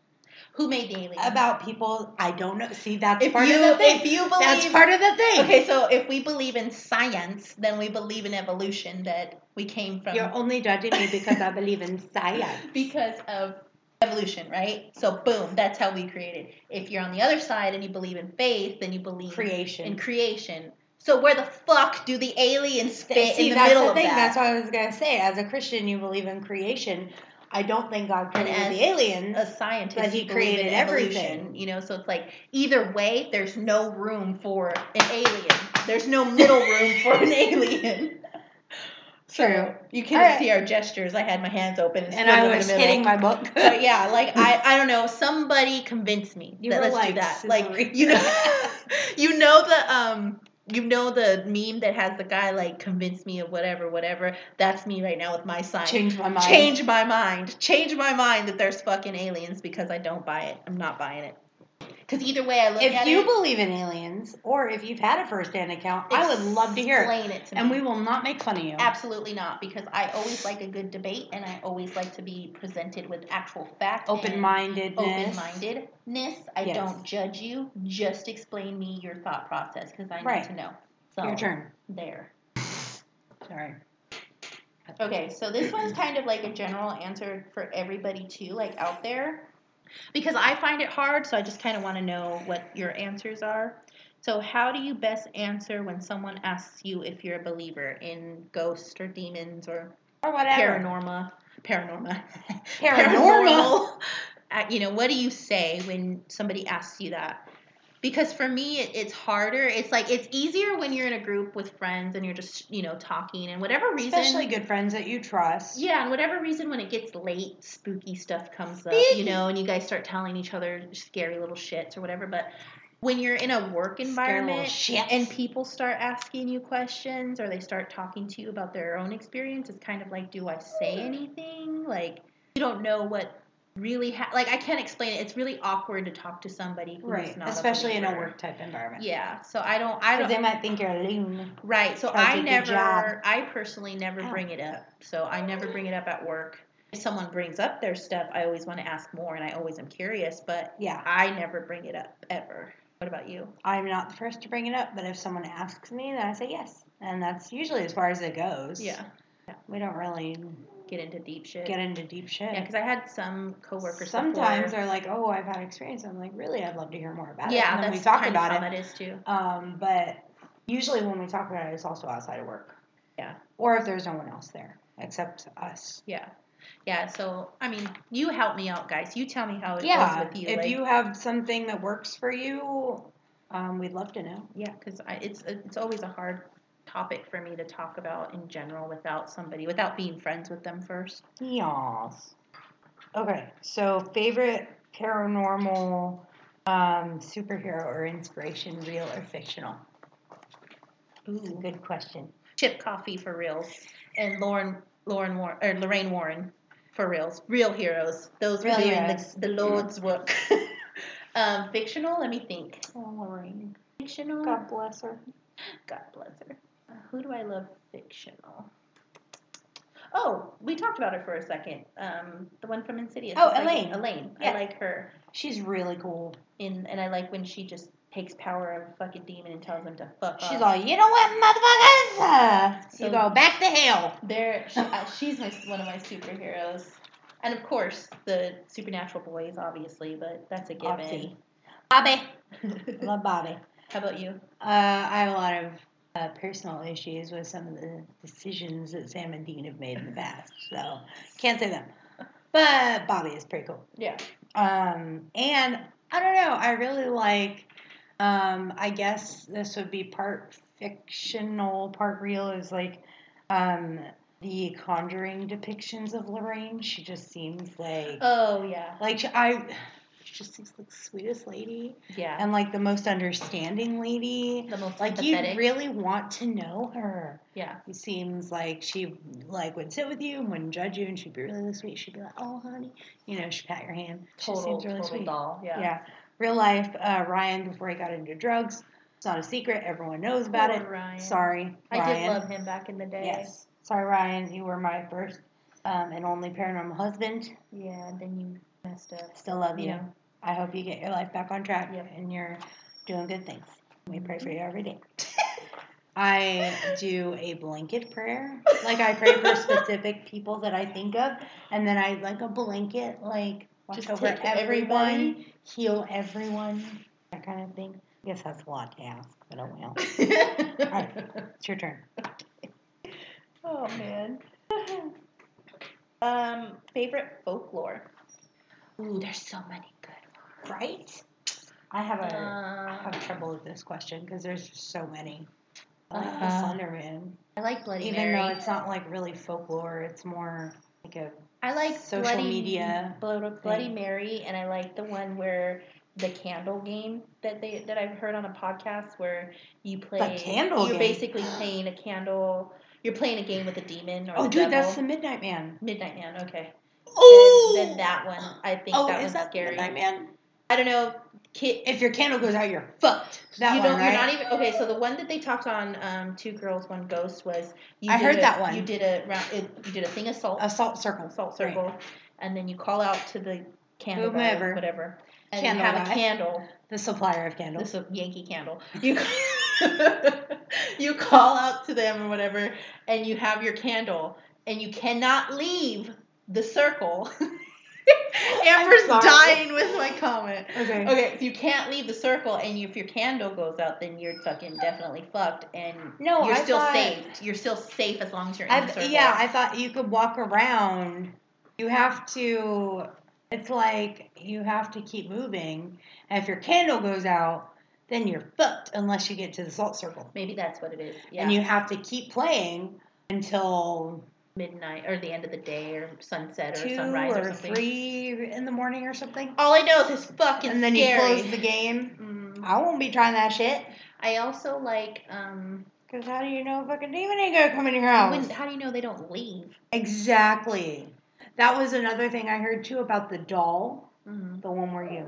Who made the alien? about people I don't know. See, that's if part you of the thing. if you believe That's part of the thing. Okay, so if we believe in science, then we believe in evolution that we came from You're only judging me because I believe in science. because of evolution, right? So boom, that's how we created. If you're on the other side and you believe in faith, then you believe Creation. in creation. So where the fuck do the aliens fit See, in the that's middle the of thing. that? That's what I was gonna say. As a Christian, you believe in creation. I don't think God And created as the aliens. a scientist, But he created everything. You know, so it's like either way, there's no room for an alien. There's no middle room for an alien. True. You can't Alright. see our gestures. I had my hands open and, And I was hitting my book. But yeah, like I, I don't know. Somebody convinced me You that let's do that. Like you know, you know the um, you know the meme that has the guy like convince me of whatever, whatever. That's me right now with my sign. Change my mind. Change my mind. Change my mind that there's fucking aliens because I don't buy it. I'm not buying it. Because either way, I look If you it. believe in aliens, or if you've had a first-hand account, I would love to hear it. Explain it to me. And we will not make fun of you. Absolutely not, because I always like a good debate, and I always like to be presented with actual facts. Open-mindedness. Open-mindedness. I Yes. don't judge you. Just explain me your thought process, because I need Right. to know. So Your turn. there. Sorry. Okay, so this one's kind of like a general answer for everybody too, like out there. Because I find it hard, so I just kind of want to know what your answers are. So, how do you best answer when someone asks you if you're a believer in ghosts or demons or Or whatever. paranormal? Paranormal. Paranormal. Uh, you know, what do you say when somebody asks you that? Because for me, it, it's harder. It's like it's easier when you're in a group with friends and you're just you know talking and whatever reason. Especially good friends that you trust. Yeah, and whatever reason, when it gets late, spooky stuff comes up, you know, and you guys start telling each other scary little shits or whatever. But when you're in a work environment and people start asking you questions or they start talking to you about their own experience, it's kind of like, do I say anything? Like, you don't know what really ha- like I can't explain it. It's really awkward to talk to somebody who's Right. not Especially in a work type environment. Yeah, so I don't. I don't. they might think you're a loon. Right. So I take your job. never, I personally never Ow. bring it up. So I never bring it up at work. If someone brings up their stuff, I always want to ask more and I always am curious, but Yeah. I never bring it up ever. What about you? I'm not the first to bring it up, but if someone asks me, then I say yes. And that's usually as far as it goes. Yeah. We don't really Get into deep shit. get into deep shit. yeah, because I had some coworkers. Sometimes before. they're like, "Oh, I've had experience." I'm like, "Really? I'd love to hear more about it." yeah, and then that's we talk about how it. that is too. Um, but usually when we talk about it, it's also outside of work. Yeah. Or if there's no one else there except us. Yeah. Yeah, so I mean, you help me out, guys. You tell me how it yeah. goes with you. if like, you have something that works for you, um, we'd love to know. Yeah, because it's it's always a hard topic for me to talk about in general without somebody without being friends with them first. Yes. Okay, so favorite paranormal um, superhero or inspiration, real or fictional? Ooh. good question. Chip Coffey for reals, and Lauren Lauren War- or Lorraine Warren for reals. Real heroes. Those Real were doing heroes. the, the Lord's work. um, fictional. Let me think. Oh, Lorraine. Fictional. God bless her. God bless her. Who do I love fictional? Oh, we talked about her for a second. Um, the one from Insidious. Oh, It's like- Elaine. Elaine. Yeah. I like her. She's really cool. In and I like when she just takes power of a fucking demon and tells them to fuck She's off. all, you know what, motherfuckers? Uh, So- you go back to hell. There, she, uh, she's my one of my superheroes, and of course the supernatural boys, obviously, but that's a given. Bobby. How Love Bobby. How about you? Uh, I have a lot of uh, personal issues with some of the decisions that Sam and Dean have made in the past, so can't say them. But Bobby is pretty cool. Yeah. Um, and I don't know. I really like. Um, I guess this would be part fictional, part real. Is like um, the Conjuring depictions of Lorraine. She just seems like Oh yeah. like she- I. She just seems like the sweetest lady Yeah. and like the most understanding lady. the most Like you really want to know her. yeah. It seems like she like would sit with you and wouldn't judge you, and she'd be really sweet. She'd be like, "Oh, honey," you know, she'd pat your hand. She Total, seems really total sweet. doll. Yeah. Yeah. Real life, uh, Ryan before he got into drugs. It's not a secret. Everyone knows about Poor it. Ryan. Sorry, I Ryan. did love him back in the day. Yes. Sorry, Ryan. You were my first um, and only paranormal husband. Yeah, and then you messed up. Still love you. Yeah. I hope you get your life back on track Yep. and you're doing good things. We pray for you every day. I do a blanket prayer. Like I pray for specific people that I think of, and then I like a blanket, like watch Just over take care of everyone, everybody. heal everyone, that kind of thing. I guess that's a lot to ask, but oh well. Alright, it's your turn. Oh man. um, favorite folklore. Ooh, there's so many. Right? I have a I Uh, have trouble with this question because there's just so many. I like the Uh, Slender Man. I like Bloody Even Mary. though it's not like really folklore, it's more like a I like social Bloody, media Bloody, Bloody. Mary, and I like the one where the candle game that they that I've heard on a podcast where you play. the candle You're game? basically playing a candle. You're playing a game with a demon or Oh, dude, devil. that's the Midnight Man. Midnight Man. Okay. Oh, Then, then that one, I think oh, that is one's that scary. Midnight Man? I don't know. If your candle goes out, you're fucked. That you one, don't. right? You're not even okay. So the one that they talked on, um, Two Girls, One Ghost, was you I heard a- that one. You did a round. You did a thing of salt, a salt circle. salt Right. circle, and then you call out to the candle guy, Whomever. whatever, and Candle you have guy. a candle. The supplier of candles. Yankee candle. You you call out to them or whatever, and you have your candle, and you cannot leave the circle. Amber's dying with my comment. Okay. Okay, so you can't leave the circle, and you, if your candle goes out, then you're fucking definitely fucked, and No, you're I still thought- safe. You're still safe as long as you're in I, the circle. yeah, I thought you could walk around. You have to. It's like you have to keep moving, and if your candle goes out, then you're fucked unless you get to the salt circle, maybe that's what it is. Yeah, and you have to keep playing until midnight or the end of the day or sunset or two sunrise or, or something. three in the morning or something. All I know is it's fucking and then scary. you close the game. Mm. I won't be trying that shit. I also like um. Cause how do you know a fucking demon ain't gonna come in your house? how do you know they don't leave? Exactly. That was another thing I heard too about the doll, Mm-hmm. the one where you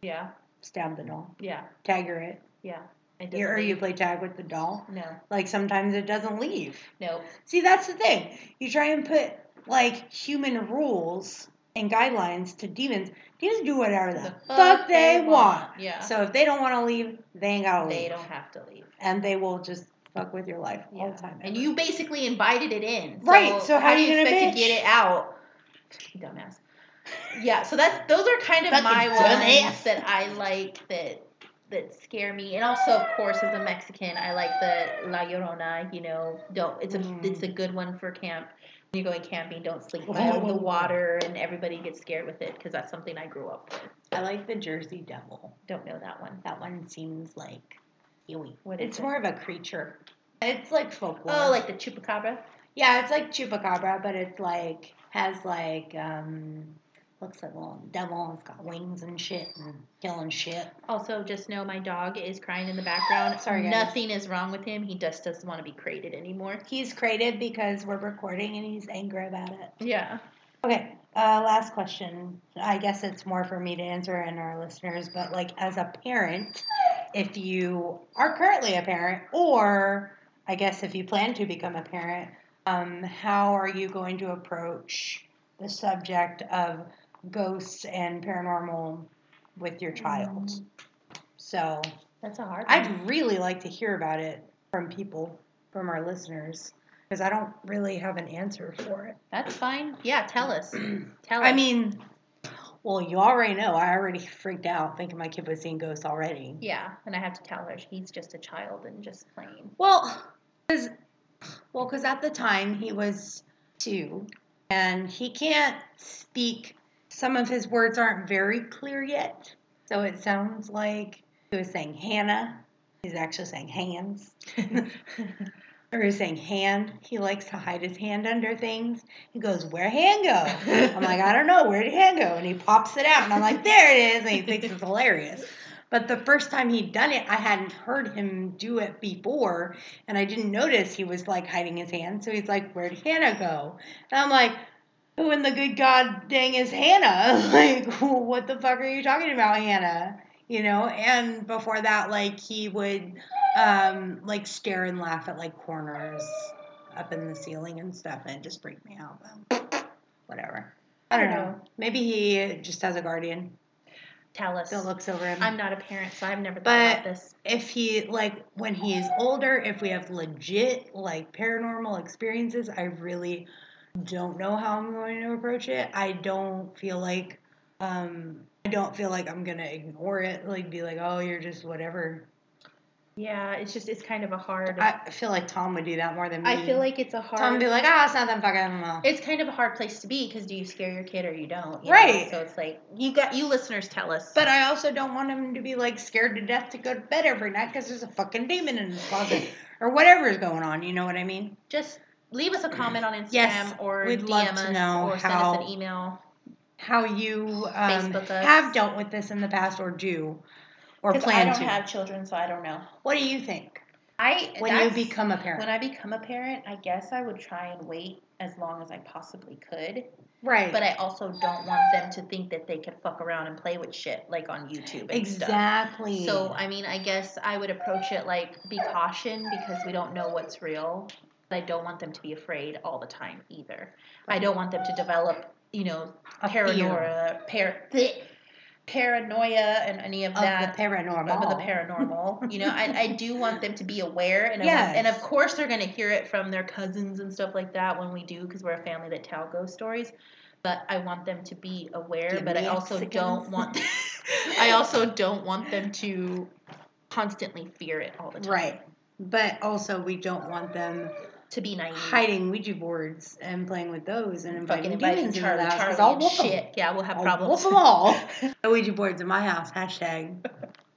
Yeah, stab the doll, yeah, tagger it, yeah. It you, or doesn't you play tag with the doll. No, Like sometimes it doesn't leave. no. See, that's the thing. You try and put like human rules and guidelines to demons. Demons do whatever the, fuck, they, want. Yeah. So if they don't want to leave, they ain't gotta they leave, don't have to leave. and they will just fuck with your life all the time. And you basically invited it in. Right, so how do you you gonna expect bitch? to get it out? Dumbass. Yeah, so that's those are kind of Fucking my dumbass. ones that I like that that scare me. And also, of course, as a Mexican, I like the La Llorona. You know, don't it's a Mm. it's a good one for camp. When you're going camping, don't sleep by the water, and everybody gets scared with it because that's something I grew up with. I like the Jersey Devil. Don't know that one. That one seems like ewy. What is It's it? more of a creature. It's like folklore. Oh, like the chupacabra. yeah, it's like chupacabra, but it's like has like um looks like a little devil. It's got wings and shit and killing shit. Also, just know my dog is crying in the background. Sorry, guys. Nothing is wrong with him. He just doesn't want to be crated anymore. He's created because we're recording and he's angry about it. Yeah. Okay, uh, last question. I guess it's more for me to answer and our listeners, but like as a parent, if you are currently a parent, or I guess if you plan to become a parent, um, how are you going to approach the subject of ghosts and paranormal with your child? Mm-hmm. So That's a hard one. I'd really like to hear about it from people, from our listeners, because I don't really have an answer for it. That's fine. Yeah, tell us. Tell us. I mean, well, you already know. I already freaked out thinking my kid was seeing ghosts already. yeah, and I have to tell her he's just a child and just playing. Well, because well, because at the time he was two, and he can't speak. Some of his words aren't very clear yet, so it sounds like he was saying Hannah. He's actually saying hands. Or he's saying hand. He likes to hide his hand under things. He goes, Where hand go? I'm like, I don't know. Where did hand go? And he pops it out. And I'm like, There it is. And he thinks it's hilarious. But the first time he'd done it, I hadn't heard him do it before. And I didn't notice he was like hiding his hand. So he's like, Where'd Hannah go? And I'm like, Who in the good God dang is Hannah? Like, what the fuck are you talking about, Hannah? You know? And before that, like, he would um, like stare and laugh at like corners up in the ceiling and stuff, and it just freaked me out. But whatever. I don't know. Maybe he just has a guardian Tell us. that looks over him. I'm not a parent, so I've never thought But- about this. if he like when he's older, if we have legit like paranormal experiences, I really don't know how I'm going to approach it. I don't feel like um I don't feel like I'm gonna ignore it, like be like, oh, you're just whatever. Yeah, it's just it's kind of a hard. I feel like Tom would do that more than me. I feel like it's a hard. Tom would be like, ah, it's not that fucking. It's kind of a hard place to be because do you scare your kid or you don't? you know? Right. So it's like you got you listeners tell us. But I also don't want him to be like scared to death to go to bed every night because there's a fucking demon in his closet or whatever is going on. You know what I mean? just leave us a comment on Instagram Yes, or we'd DM love us to know or send how- us an email. How you um, have dealt with this in the past or do or Because I plan don't to? have children, so I don't know. what do you think I when you become a parent? when I become a parent, I guess I would try and wait as long as I possibly could. Right. But I also don't want them to think that they can fuck around and play with shit like on YouTube and stuff. exactly. So I mean, I guess I would approach it like be caution because we don't know what's real. I don't want them to be afraid all the time either. I don't want them to develop, you know, A paranoia, par- bleh, paranoia, and any of of that. the paranormal. Of the paranormal, you know, I, I do want them to be aware, and Yes. and of course they're gonna hear it from their cousins and stuff like that when we do, because we're a family that tell ghost stories. But I want them to be aware, The but I also don't want, I also don't want them to constantly fear it all the time. Right. But also, we don't want them To be naive. hiding Ouija boards and playing with those and inviting inviting demons into the house. Charlie I'll and shit. Yeah, we'll have I'll problems. whoop them all. no Ouija boards in my house. Hashtag.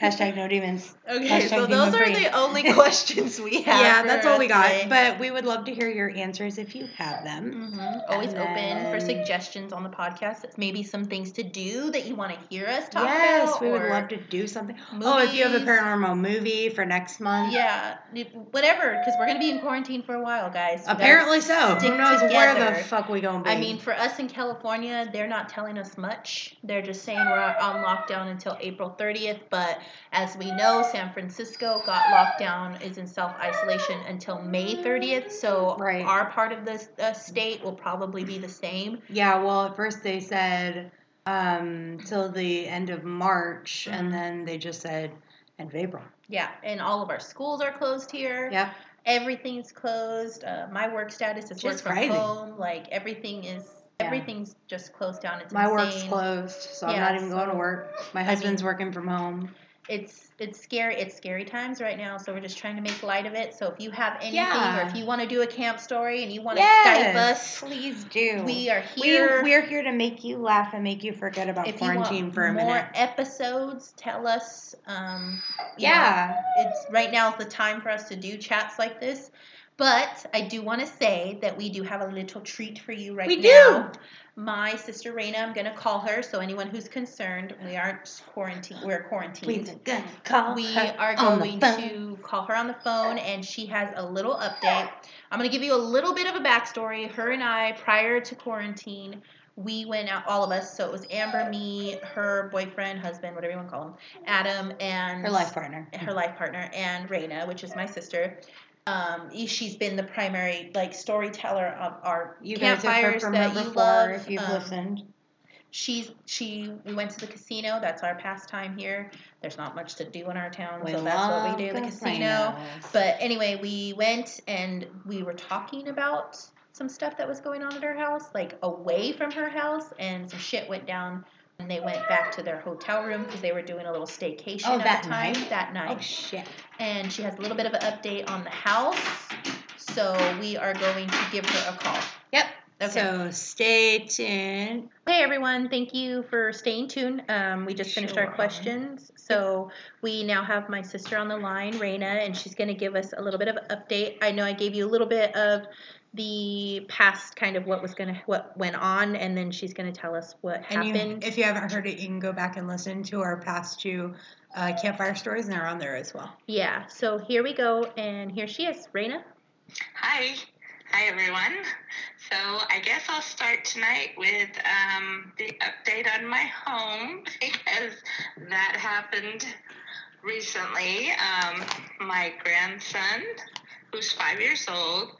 Hashtag no demons. Okay, Hashtag so those are demon-free. the only questions we have. Yeah, that's all we got. today. But we would love to hear your answers if you have them. Mhm. Always And open for suggestions on the podcast. Maybe some things to do that you want to hear us talk yes, about. we would love to do something. Oh, if you have a paranormal movie for next month. Yeah, whatever, because we're gonna be in quarantine for a while, guys. We Apparently so. Who knows where the fuck we gonna be? I mean, for us in California, they're not telling us much. They're just saying we're on lockdown until April 30th. But as we know, San Francisco got locked down, is in self isolation until May 30th. So Right. our part of the uh, state will probably be the same. yeah. Well, at first they said um, till the end of March, Mhm. and then they just said end of April. Yeah, and all of our schools are closed here. Yeah Everything's closed. Uh, my work status is work Just from crazy. home. Like everything is, Yeah. everything's just closed down. It's My insane. work's closed, so I'm not even going to work. My I husband's mean- working from home. it's it's scary it's scary times right now so we're just trying to make light of it so if you have anything Yeah. or if you want to do a camp story and you want to Yes, skype us please do. we are here we're here to make you laugh and make you forget about if you want quarantine for a more minute. episodes tell us um you know, Yeah. it's right now is the time for us to do chats like this but I do want to say that we do have a little treat for you right We now. do. My sister Raina, I'm gonna call her. So anyone who's concerned, we aren't quarantined. We're quarantined. We're gonna call we her are on the going to call her on the phone and she has a little update i'm going to give you a little bit of a backstory her and i prior to quarantine we went out all of us so it was amber me her boyfriend husband whatever you want to call him adam and her life partner. her life partner and Raina, which is my sister um, she's been the primary like storyteller of our You guys campfires from that you before love if you've Um, listened. she's she we went to the casino that's our pastime here there's not much to do in our town We so that's what we do the casino casinos. but anyway we went and we were talking about some stuff that was going on at her house like away from her house and some shit went down and they went back to their hotel room because they were doing a little staycation Oh, at that the time night? that night oh shit. and she has a little bit of an update on the house so we are going to give her a call Yep. Okay. So stay tuned. Hey everyone, thank you for staying tuned. Um, we just finished our questions. So we now have my sister on the line, Raina, and she's going to give us a little bit of update. I know I gave you a little bit of the past kind of what was going to what went on and then she's going to tell us what And you, happened. if you haven't heard it, you can go back and listen to our past two uh, campfire stories, and they're on there as well. yeah. So here we go and here she is, Raina. Hi. Hi, everyone. So I guess I'll start tonight with um, the update on my home because that happened recently. Um, my grandson, who's five years old,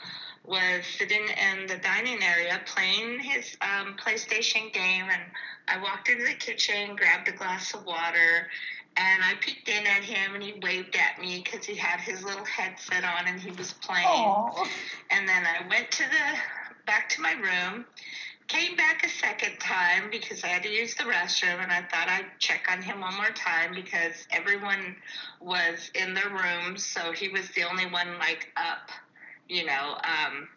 was sitting in the dining area playing his um, PlayStation game, and I walked into the kitchen, grabbed a glass of water, and I peeked in at him, and he waved at me because he had his little headset on and he was playing. And then I went to the back to my room, came back a second time because I had to use the restroom, and I thought I'd check on him one more time because everyone was in their rooms, so he was the only one like up, you know, um,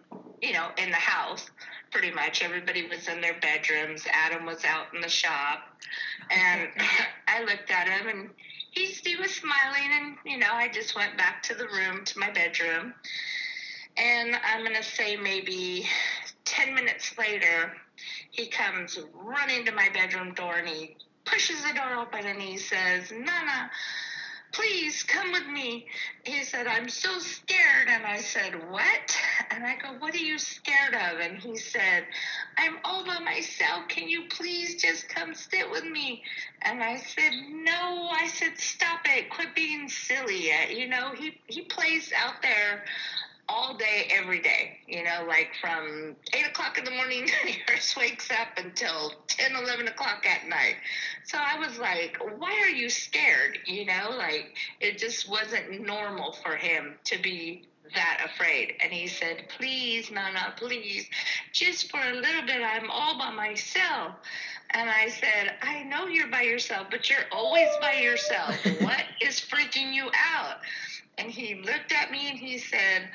you know, in the house. Pretty much everybody was in their bedrooms. Adam was out in the shop, and I looked at him and. He's, he was smiling, and you know, I just went back to the room, to my bedroom, and I'm going to say maybe 10 minutes later, he comes running to my bedroom door and he pushes the door open and he says, Nana, please come with me. He said, I'm so scared. And I said, what? And I go, what are you scared of? And he said, I'm all by myself. Can you please just come sit with me? And I said, no. I said, stop it. Quit being silly. You know, he, he plays out there all day, every day, you know, like from 8 o'clock in the morning, Harris wakes up until 10, 11 o'clock at night. So I was like, why are you scared? You know, like it just wasn't normal for him to be that afraid. And he said, please, Nana, please, just for a little bit, I'm all by myself. And I said, I know you're by yourself, but you're always by yourself. what is freaking you out? And he looked at me and he said,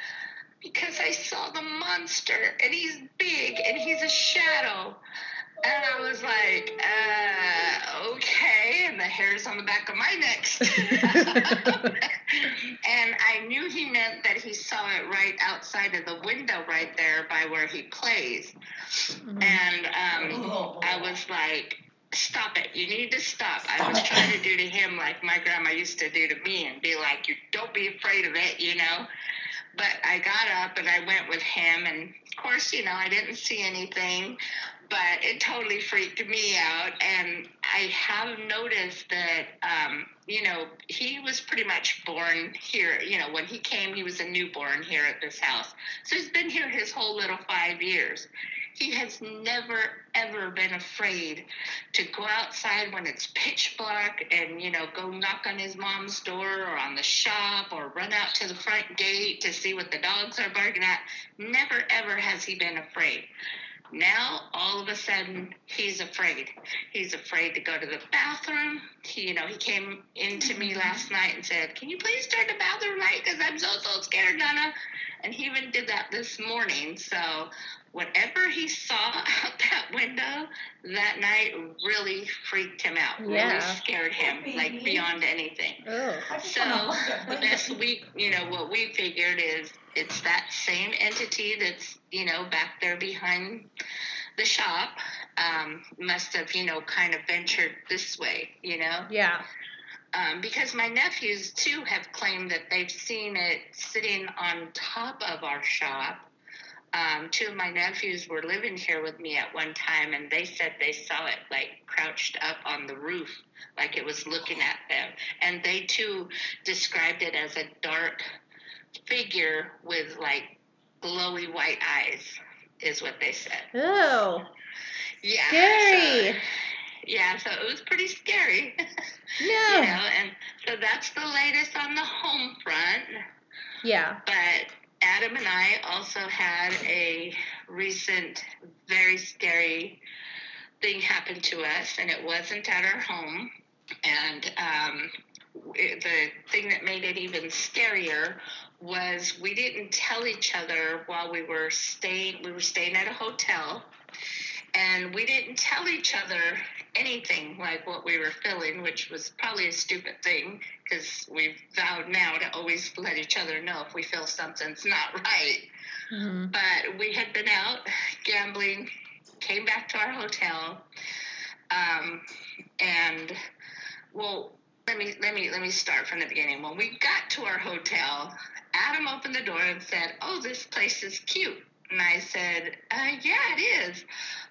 because I saw the monster and he's big and he's a shadow. And I was like, uh, okay. And the hair's on the back of my neck. and I knew he meant that he saw it right outside of the window right there by where he plays. Mm-hmm. And um, I was like, stop it. You need to stop. stop I was it. trying to do to him like my grandma used to do to me and be like, you don't be afraid of it, you know? But I got up and I went with him, and of course, you know, I didn't see anything, but it totally freaked me out. And I have noticed that, um, you know, he was pretty much born here. You know, when he came, he was a newborn here at this house. So he's been here his whole little five years. He has never, ever been afraid to go outside when it's pitch black and, you know, go knock on his mom's door or on the shop or run out to the front gate to see what the dogs are barking at. Never, ever has he been afraid. Now, all of a sudden, he's afraid. He's afraid to go to the bathroom. He, you know, he came into me mm-hmm. last night and said, "Can you please turn the bathroom light? Because I'm so so scared, Nana." And he even did that this morning. So whatever he saw out that window that night really freaked him out. Yeah. Really scared him, like beyond anything. Oh. So the best we, you know, what we figured is it's that same entity that's, you know, back there behind the shop. Um, must have, you know, kind of ventured this way, you know? Yeah. Um, because my nephews too have claimed that they've seen it sitting on top of our shop um, two of my nephews were living here with me at one time, and they said they saw it like crouched up on the roof, like it was looking at them. And they too described it as a dark figure with like glowy white eyes, is what they said. Oh. Yeah. Scary. So, yeah, so it was pretty scary. No. you know, and so that's the latest on the home front. Yeah. But Adam and I also had a recent, very scary thing happen to us, and it wasn't at our home. And um, it, the thing that made it even scarier was we didn't tell each other while we were staying. We were staying at a hotel, and we didn't tell each other anything like what we were feeling, which was probably a stupid thing because we've vowed now to always let each other know if we feel something's not right. Mm-hmm. But we had been out gambling, came back to our hotel, um, and well, let me let me let me start from the beginning. When we got to our hotel, Adam opened the door and said, "Oh, this place is cute." And I said, uh, "Yeah, it is."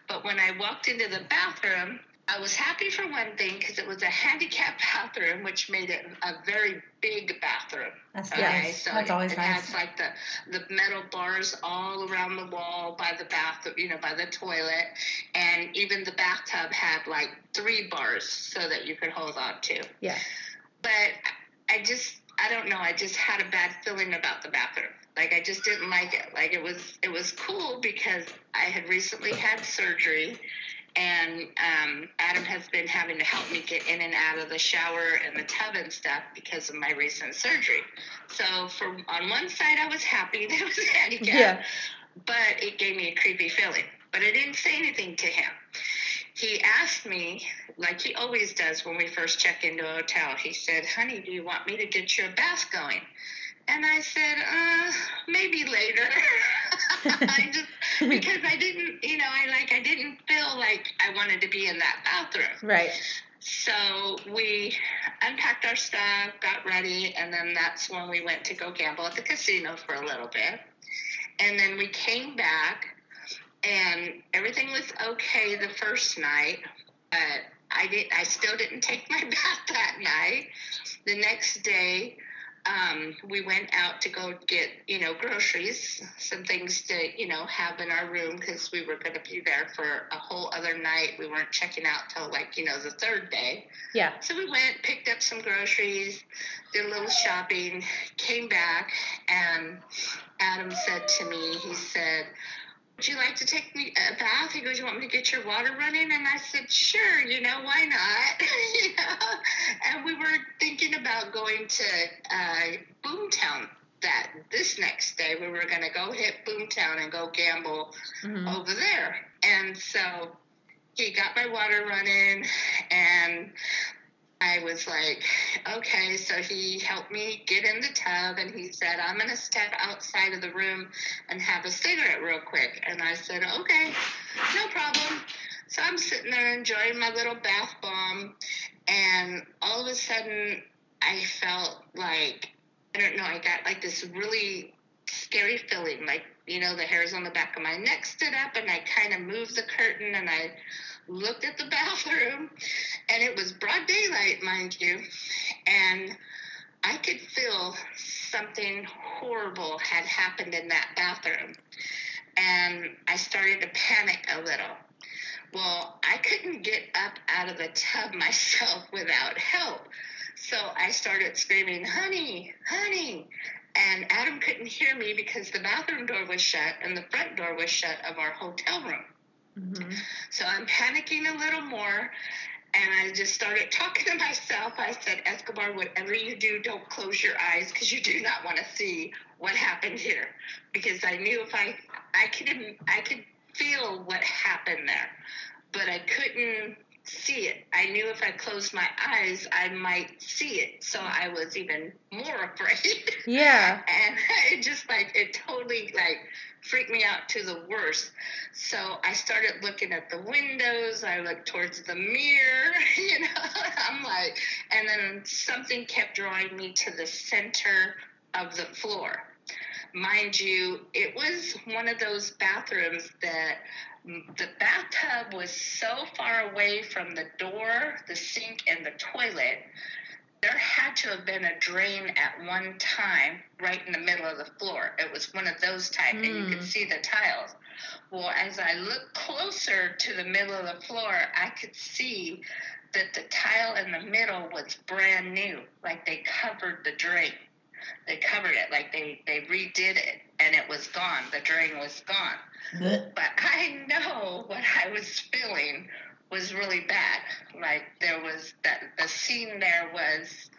But when I walked into the bathroom, I was happy for one thing because it was a handicapped bathroom, which made it a very big bathroom. That's okay? nice. So That's it, always it nice. has like the the metal bars all around the wall by the bathroom, you know, by the toilet, and even the bathtub had like three bars so that you could hold on to. Yeah. But I just I don't know. I just had a bad feeling about the bathroom. Like I just didn't like it. Like it was it was cool because I had recently had surgery and um, Adam has been having to help me get in and out of the shower and the tub and stuff because of my recent surgery. So, for on one side, I was happy that it was handicapped, yeah. but it gave me a creepy feeling. But I didn't say anything to him. He asked me, like he always does when we first check into a hotel. He said, "Honey, do you want me to get your bath going?" And I said, uh, maybe later. I just because I didn't, you know, I like I didn't feel like I wanted to be in that bathroom. Right. So we unpacked our stuff, got ready, and then that's when we went to go gamble at the casino for a little bit. And then we came back, and everything was okay the first night, but I did. I still didn't take my bath that night. The next day, um, we went out to go get, you know, groceries, some things to, you know, have in our room because we were going to be there for a whole other night. We weren't checking out till like, you know, the third day. Yeah. So we went, picked up some groceries, did a little shopping, came back, and Adam said to me, he said, would you like to take me a bath? He goes, you want me to get your water running? And I said, sure, you know, why not? you know? And we were thinking about going to uh, Boomtown that this next day. We were going to go hit Boomtown and go gamble hmm over there. And so he got my water running and I was like, okay. So he helped me get in the tub and he said, I'm going to step outside of the room and have a cigarette real quick. And I said, okay, no problem. So I'm sitting there enjoying my little bath bomb. And all of a sudden, I felt like, I don't know, I got like this really scary feeling. Like, you know, the hairs on the back of my neck stood up and I kind of moved the curtain and I looked at the bathroom and it was broad daylight, mind you. And I could feel something horrible had happened in that bathroom. And I started to panic a little. Well, I couldn't get up out of the tub myself without help. So I started screaming, honey, honey. And Adam couldn't hear me because the bathroom door was shut and the front door was shut of our hotel room. Hmm So I'm panicking a little more. And I just started talking to myself. I said, Escobar, whatever you do, don't close your eyes because you do not want to see what happened here. Because I knew if I, I could, I could feel what happened there, but I couldn't see it. I knew if I closed my eyes, I might see it. So I was even more afraid. Yeah. and it just like it totally like freaked me out to the worst. So I started looking at the windows. I looked towards the mirror, you know. I'm like, and then something kept drawing me to the center of the floor. Mind you, it was one of those bathrooms that the bathtub was so far away from the door, the sink, and the toilet there had to have been a drain at one time right in the middle of the floor. It was one of those type, and you could Mm. see the tiles. Well, as I looked closer to the middle of the floor, I could see that the tile in the middle was brand new, like they covered the drain. They covered it, like they, they redid it, and it was gone. The drain was gone. But I know what I was feeling was really bad. Like there was that the scene there was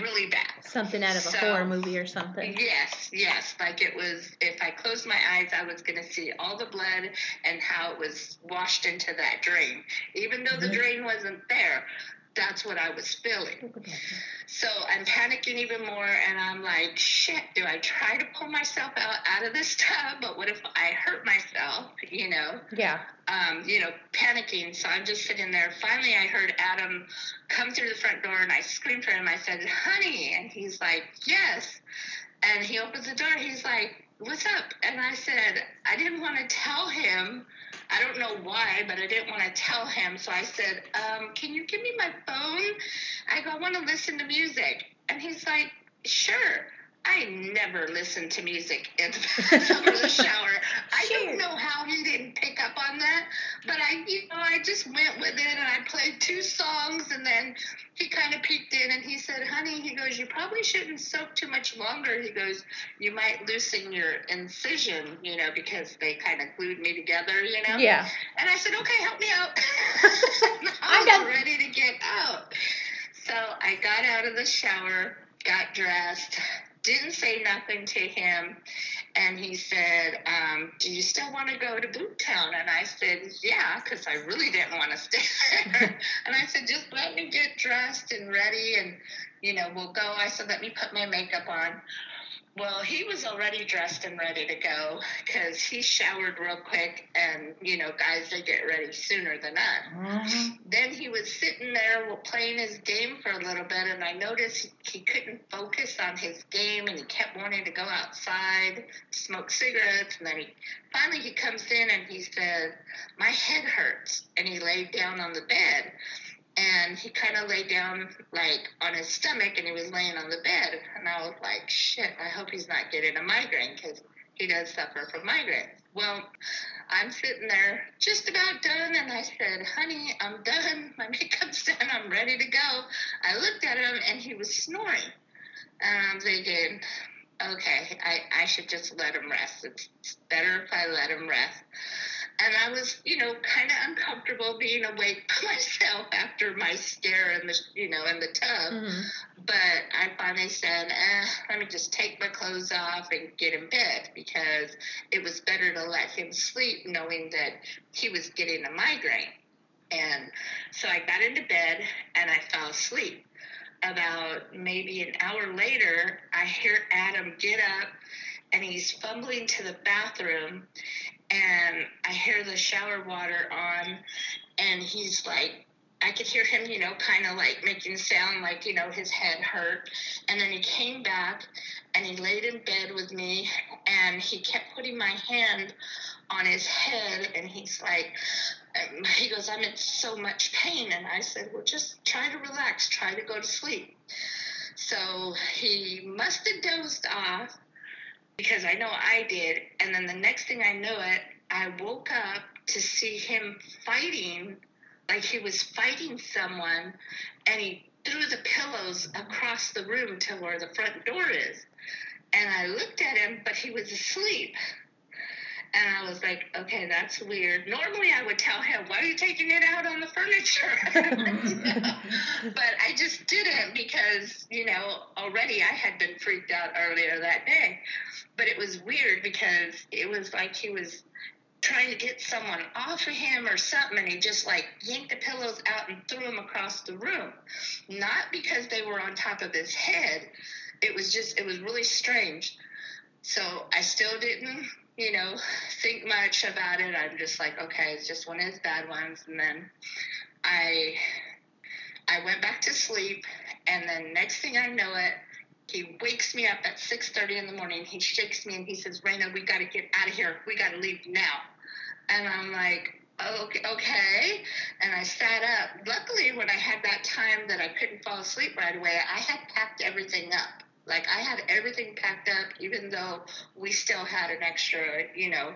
really bad. Something out of a horror movie or something. Yes, yes. Like it was, if I closed my eyes, I was going to see all the blood and how it was washed into that drain. Even though the mm-hmm. drain wasn't there, that's what I was feeling. So I'm panicking even more, and I'm like, shit, do I try to pull myself out, out of this tub? But what if I hurt myself, you know? Yeah. um, you know, panicking. So I'm just sitting there. Finally, I heard Adam come through the front door, and I screamed for him. I said, "Honey," and he's like, "Yes." And he opens the door. He's like, "What's up?" And I said, "I didn't want to tell him. I don't know why, but I didn't want to tell him. So I said, um, "Can you give me my phone?" I go, "I want to listen to music." And he's like, "Sure." I never listen to music in the bathroom or the shower. I Sure. don't know how he didn't pick up on that, but I, you know, I just went with it and I played two songs and then he kind of peeked in and he said, "Honey," he goes, "You probably shouldn't soak too much longer." He goes, "You might loosen your incision, you know, because they kind of glued me together, you know." Yeah. And I said, "Okay, help me out." I I got- was ready to get out. So I got out of the shower, got dressed, didn't say nothing to him, and he said, um, "Do you still want to go to Boomtown? And I said, "Yeah," because I really didn't want to stay there. and I said, "Just let me get dressed and ready, and you know, we'll go." I said, "Let me put my makeup on." Well, he was already dressed and ready to go because he showered real quick, and you know, guys they get ready sooner than us. Mhm. Then he was sitting there playing his game for a little bit, and I noticed he couldn't focus on his game, and he kept wanting to go outside, smoke cigarettes, and then he finally he comes in and he said, "My head hurts," and he laid down on the bed. And he kind of laid down like on his stomach, and he was laying on the bed. And I was like, "Shit! I hope he's not getting a migraine because he does suffer from migraines." Well, I'm sitting there just about done, and I said, Honey, I'm done. My makeup's done. I'm ready to go. I looked at him, and he was snoring. Um, and I'm thinking, Okay, I, I should just let him rest. It's better if I let him rest. And I was, you know, kind of uncomfortable being awake by myself after my scare in the, you know, in the tub. Mhm. But I finally said, eh, let me just take my clothes off and get in bed because it was better to let him sleep knowing that he was getting a migraine. And so I got into bed and I fell asleep. About maybe an hour later, I hear Adam get up and he's fumbling to the bathroom and I hear the shower water on and he's like I could hear him, you know, kind of like making sound like, you know, his head hurt. And then he came back and he laid in bed with me and he kept putting my hand on his head and he's like, um, he goes, I'm in so much pain. And I said, well, just try to relax, try to go to sleep. So he must have dozed off because I know I did. And then the next thing I know it, I woke up to see him fighting like he was fighting someone and he threw the pillows across the room to where the front door is. And I looked at him, but he was asleep. And I was like, okay, that's weird. Normally I would tell him, why are you taking it out on the furniture? but I just didn't because, you know, already I had been freaked out earlier that day. But it was weird because it was like he was trying to get someone off of him or something and he just like yanked the pillows out and threw them across the room not because they were on top of his head it was just it was really strange so i still didn't you know think much about it. I'm just like okay it's just one of his bad ones. And then i i went back to sleep. And then next thing i know it he wakes me up at 6.30 in the morning. He shakes me and he says raina we got to get out of here. We got to leave now. And i'm like okay, okay. And i sat up. Luckily when i had that time that i couldn't fall asleep right away i had packed everything up like i had everything packed up even though we still had an extra you know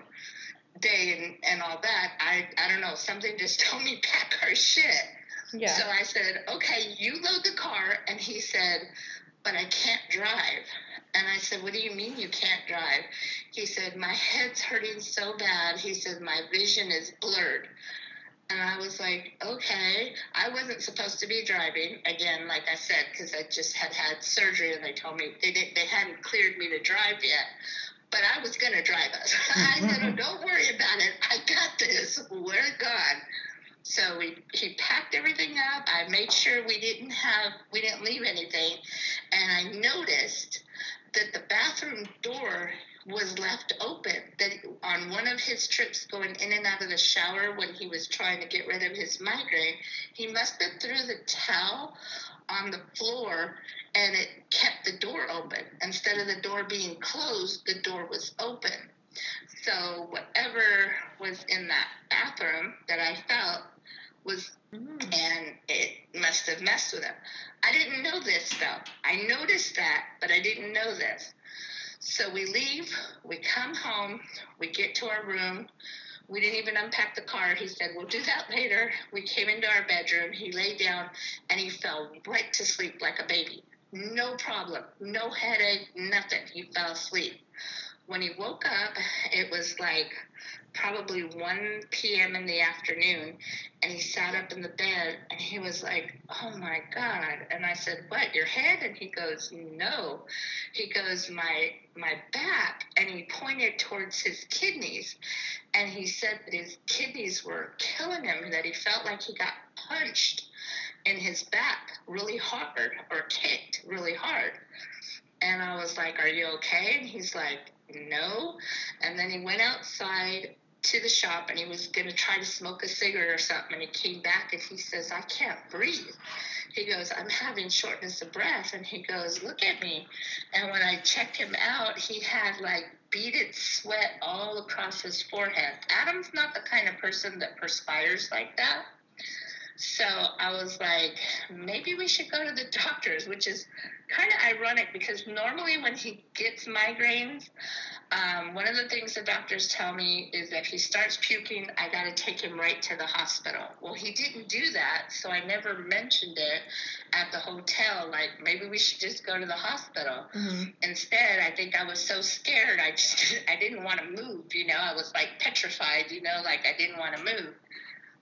day and, and all that i i don't know something just told me pack our shit Yeah. so I said, okay, you load the car. And he said, but I can't drive. And I said, what do you mean you can't drive? He said, my head's hurting so bad. He said, my vision is blurred. And I was like, okay. I wasn't supposed to be driving again, like I said, because I just had had surgery and they told me they didn't, they hadn't cleared me to drive yet. But I was gonna drive us. I said, oh, don't worry about it. I got this. We're gone. So we he packed everything up. I made sure we didn't have we didn't leave anything, and I noticed that the bathroom door was left open. That on one of his trips going in and out of the shower when he was trying to get rid of his migraine, he must have threw the towel on the floor and it kept the door open. Instead of the door being closed, the door was open. So whatever was in that bathroom that I felt was and it must have messed with him. I didn't know this though. I noticed that, but I didn't know this. So we leave, we come home, we get to our room. We didn't even unpack the car. He said, We'll do that later. We came into our bedroom. He lay down and he fell right to sleep like a baby. No problem. No headache, nothing. He fell asleep. When he woke up, it was like probably 1 p.m. in the afternoon, and he sat up in the bed and he was like, "Oh my God!" And I said, "What? Your head?" And he goes, "No." He goes, "My my back," and he pointed towards his kidneys, and he said that his kidneys were killing him. That he felt like he got punched in his back really hard or kicked really hard. And I was like, Are you okay? And he's like, No. And then he went outside to the shop and he was going to try to smoke a cigarette or something. And he came back and he says, I can't breathe. He goes, I'm having shortness of breath. And he goes, Look at me. And when I checked him out, he had like beaded sweat all across his forehead. Adam's not the kind of person that perspires like that. So I was like, maybe we should go to the doctors, which is kind of ironic because normally when he gets migraines, um, one of the things the doctors tell me is that if he starts puking, I got to take him right to the hospital. Well, he didn't do that, so I never mentioned it at the hotel. Like maybe we should just go to the hospital. Mm-hmm. Instead, I think I was so scared, I just I didn't want to move. You know, I was like petrified. You know, like I didn't want to move.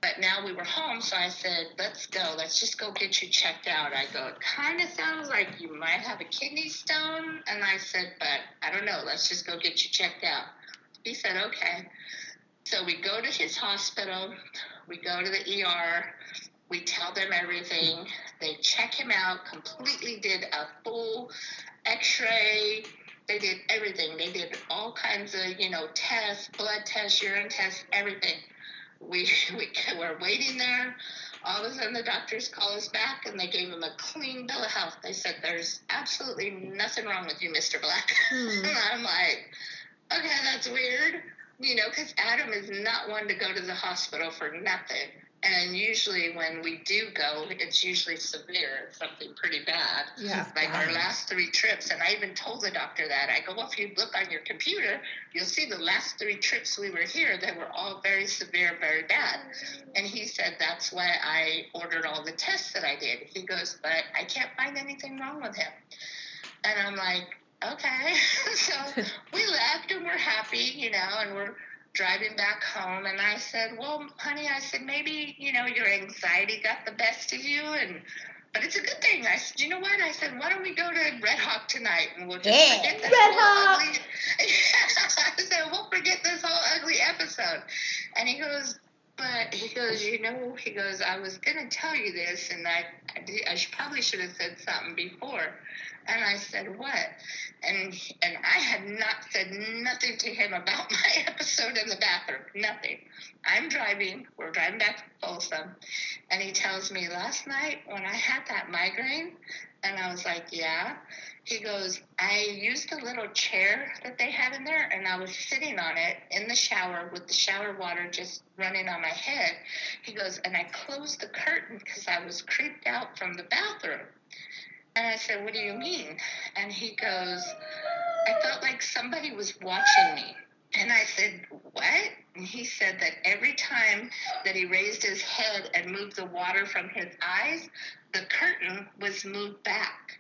But now we were home, so I said, let's go. Let's just go get you checked out. I go, it kind of sounds like you might have a kidney stone. And I said, but I don't know. Let's just go get you checked out. He said, okay. So we go to his hospital. We go to the ER. We tell them everything. They check him out, completely did a full x ray. They did everything. They did all kinds of, you know, tests, blood tests, urine tests, everything we, we were waiting there. All of a sudden, the doctors call us back and they gave him a clean bill of health. They said, There's absolutely nothing wrong with you, Mr. Black. Hmm. and I'm like, Okay, that's weird. You know, because Adam is not one to go to the hospital for nothing. And usually, when we do go, it's usually severe. It's something pretty bad. Yeah. Like our last three trips, and I even told the doctor that. I go, well, if you look on your computer, you'll see the last three trips we were here, they were all very severe, very bad. And he said, that's why I ordered all the tests that I did. He goes, but I can't find anything wrong with him. And I'm like, okay. so we left and we're happy, you know, and we're driving back home and I said, Well, honey, I said, maybe, you know, your anxiety got the best of you and but it's a good thing. I said, you know what? I said, why don't we go to Red Hawk tonight and we'll just Yeah. forget this Red whole Hawk. ugly I said, we'll forget this whole ugly episode. And he goes, but he goes, you know, he goes, I was gonna tell you this, and I, I, did, I should, probably should have said something before. And I said, what? And and I had not said nothing to him about my episode in the bathroom. Nothing. I'm driving. We're driving back to Folsom, and he tells me last night when I had that migraine, and I was like, yeah. He goes, I used a little chair that they had in there, and I was sitting on it in the shower with the shower water just running on my head. He goes, and I closed the curtain because I was creeped out from the bathroom. And I said, What do you mean? And he goes, I felt like somebody was watching me. And I said, What? And he said that every time that he raised his head and moved the water from his eyes, the curtain was moved back.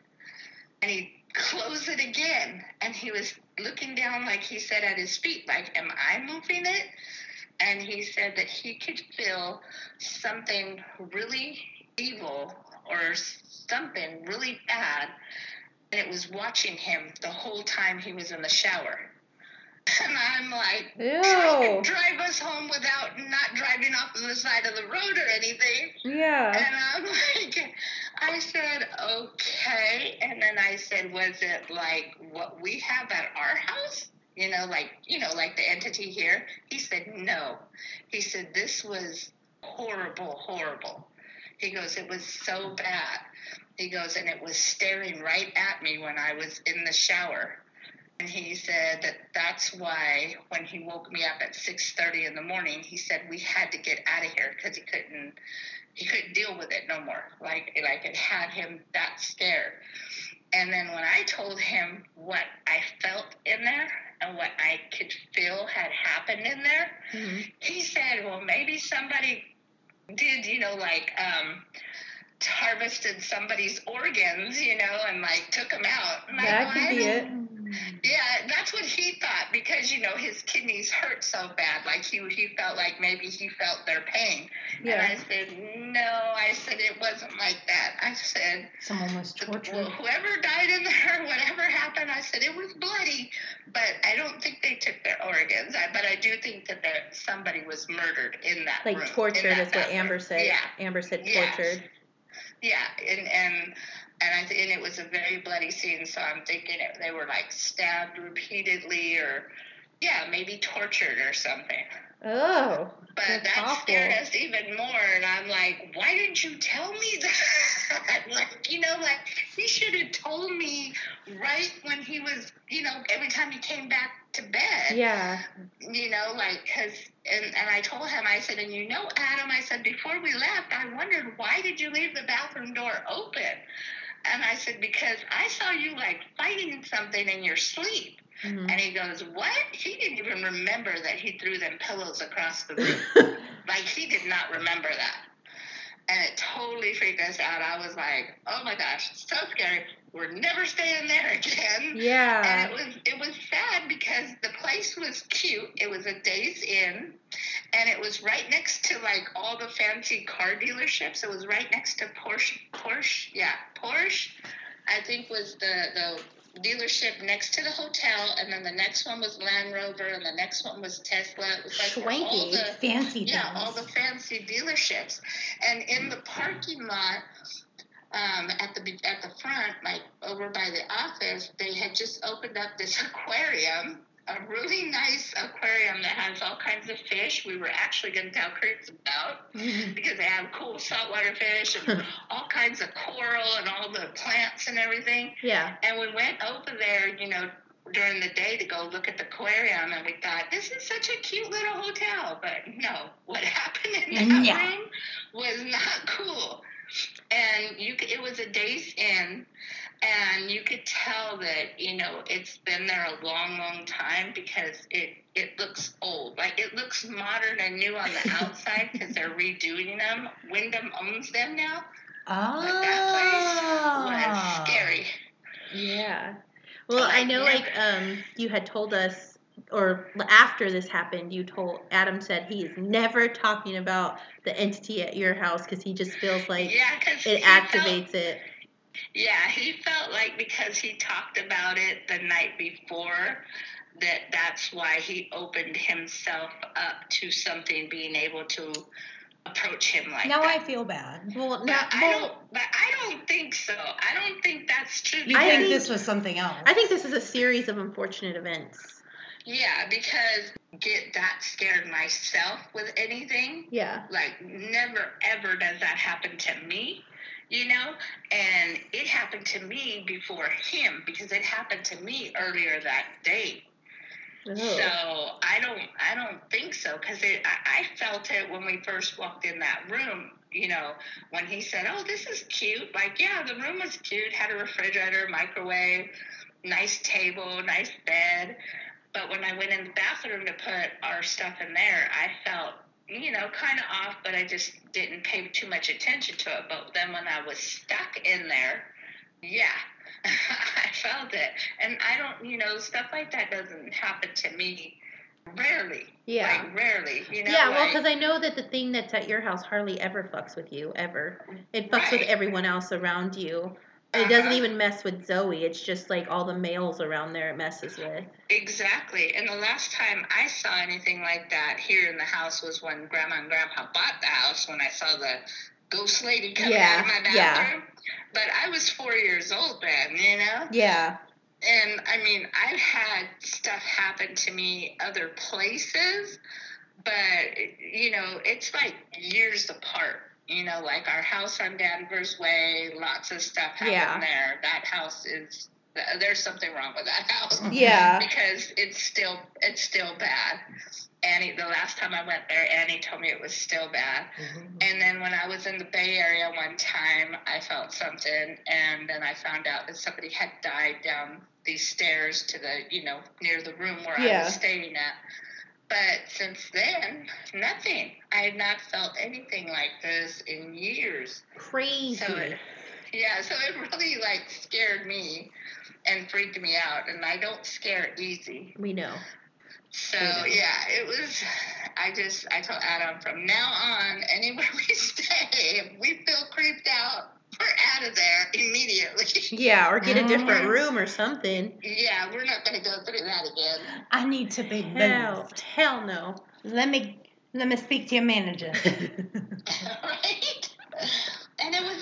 And he closed it again. And he was looking down, like he said, at his feet, like, Am I moving it? And he said that he could feel something really evil or something really bad, and it was watching him the whole time he was in the shower. And I'm like, Ew. drive us home without not driving off on the side of the road or anything. Yeah. And I'm like, I said, okay. And then I said, was it like what we have at our house? You know, like, you know, like the entity here? He said, no. He said, this was horrible, horrible. He goes, it was so bad. He goes, and it was staring right at me when I was in the shower. And he said that that's why when he woke me up at 6:30 in the morning, he said we had to get out of here because he couldn't he couldn't deal with it no more. Like like it had him that scared. And then when I told him what I felt in there and what I could feel had happened in there, Mhm. he said, "Well, maybe somebody did, you know, like um harvested somebody's organs, you know, and like took them out." I That could "I be it. yeah, that's what he thought because you know his kidneys hurt so bad. Like he he felt like maybe he felt their pain. Yeah. And I said, no. I said it wasn't like that. I said, Someone was well, tortured. whoever died in there, whatever happened, I said it was bloody, but I don't think they took their organs. I, but I do think that there, somebody was murdered in that Like room, tortured that is what. Amber said. Yeah. Amber said tortured. Yeah, and and and I th- and it was a very bloody scene. So I'm thinking it, they were like stabbed repeatedly, or yeah, maybe tortured or something. Oh, But that awful. scared us even more. And I'm like, why didn't you tell me that? like, you know, like he should have told me right when he was, you know, every time he came back to bed. yeah. You know, like, cause, and, and I told him, I said, and you know, Adam, I said, before we left, I wondered, why did you leave the bathroom door open? And I said, because I saw you like fighting something in your sleep. Mhm. And he goes, What? He didn't even remember that he threw them pillows across the room. like, he did not remember that. And it totally freaked us out. I was like, Oh my gosh, so scary. We're never staying there again. yeah. And it was it was sad because the place was cute. It was a Days Inn, and it was right next to like all the fancy car dealerships. It was right next to Porsche. Porsche, yeah, Porsche. I think was the the dealership next to the hotel, and then the next one was Land Rover, and the next one was Tesla. It was like all the Fancy yeah, things. all the fancy dealerships, and in the parking lot, um, at the at the front, like over by the office, they had just opened up this aquarium, a really nice aquarium that has all kinds of fish. We were actually going to tell Chris about mm-hmm. because they have cool saltwater fish and all kinds of coral and all the plants and everything. yeah. And we went over there, you know, during the day to go look at the aquarium, and we thought this is such a cute little hotel. But no, what happened in that Yeah. room was not cool. And you, it was a Days Inn, and you could tell that you know it's been there a long, long time because it it looks old. Like it looks modern and new on the outside because they're redoing them. Wyndham owns them now, but that place was Oh. scary. Yeah. Well, I know, like, um, you had told us, or after this happened, you told Adam said he is never talking about the entity at your house because he just feels like yeah, it activates it. Yeah, he felt like because he talked about it the night before, that that's why he opened himself up to something being able to approach him like Now that. I feel bad. Well, but not, I well, don't. But I don't think so. I don't think that's true. You I think think- this was something else? I think this is a series of unfortunate events. Yeah, because get that scared myself with anything. Yeah. Like never ever does that happen to me, you know? And it happened to me before him because it happened to me earlier that day. Oh. So I don't I don't think so because I, I felt it when we first walked in that room. You know, when he said, "Oh, this is cute," like yeah, the room was cute. Had a refrigerator, microwave, nice table, nice bed. But when I went in the bathroom to put our stuff in there, I felt you know kind of off, but I just didn't pay too much attention to it. But then when I was stuck in there, yeah. I felt it. And I don't, you know, stuff like that doesn't happen to me rarely. Yeah. Like, rarely, you know? yeah, well, because I know that the thing that's at your house hardly ever fucks with you, ever. It fucks with everyone else around you. It doesn't Uh-huh. even mess with Zoe. It's just like all the males around there it messes with. Exactly. And the last time I saw anything like that here in the house was when Grandma and Grandpa bought the house, when I saw the ghost lady coming Yeah, out of my yeah. bathroom. But I was four years old then, you know? Yeah. And I mean, I've had stuff happen to me other places, but you know, it's like years apart. You know, like our house on Danvers Way, lots of stuff happened Yeah. there. That house is there's something wrong with that house Yeah. because it's still it's still bad. Annie, the last time I went there, Annie told me it was still bad. Mm-hmm. And then when I was in the Bay Area one time, I felt something, and then I found out that somebody had died down these stairs to the, you know, near the room where I was staying at. But since then, nothing. I had not felt anything like this in years. Crazy. So it, yeah, so it really like scared me and freaked me out, and I don't scare easy. we know. So I know. yeah, it was. I just I told Adam from now on, anywhere we stay, if we feel creeped out, we're out of there immediately. Yeah, or get a different Mm-hmm. Mhm. room or something. yeah, we're not gonna go through that again. I need to be Hell, moved. hell no. Let me let me speak to your manager. right?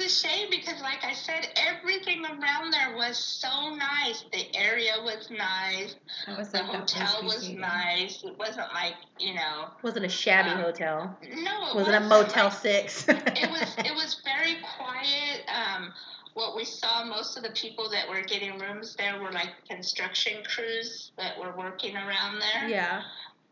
Was a shame because, like I said, everything around there was so nice. The area was nice. Was The like that place hotel was nice. It wasn't like you know. wasn't a shabby Um, hotel? No, it Was it a wasn't. Motel Like, Six? it was it was very quiet. Um, what we saw, most of the people that were getting rooms there were like construction crews that were working around there. yeah.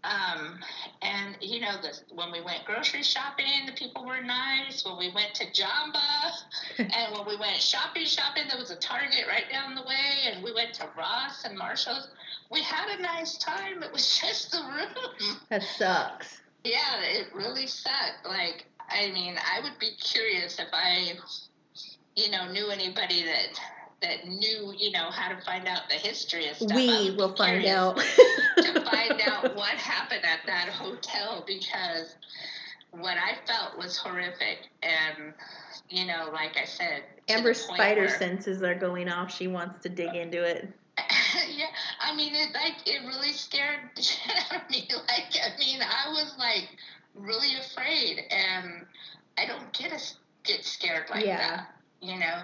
Um, and you know, the, when we went grocery shopping, the people were nice. When we went to Jamba, and when we went shopping, shopping, there was a Target right down the way, and we went to Ross and Marshalls. We had a nice time. It was just the room. That sucks. Yeah, it really sucked. Like, I mean, I would be curious if I, you know, knew anybody that that knew, you know, how to find out the history of stuff. We will find out. to find out what happened at that hotel because what I felt was horrific. And, you know, like I said, Amber's spider where- senses are going off. She wants to dig uh, into it. yeah, I mean, it like it really scared the shit out of me. Like, I mean, I was like really afraid, and I don't get a, get scared like Yeah. that. You know,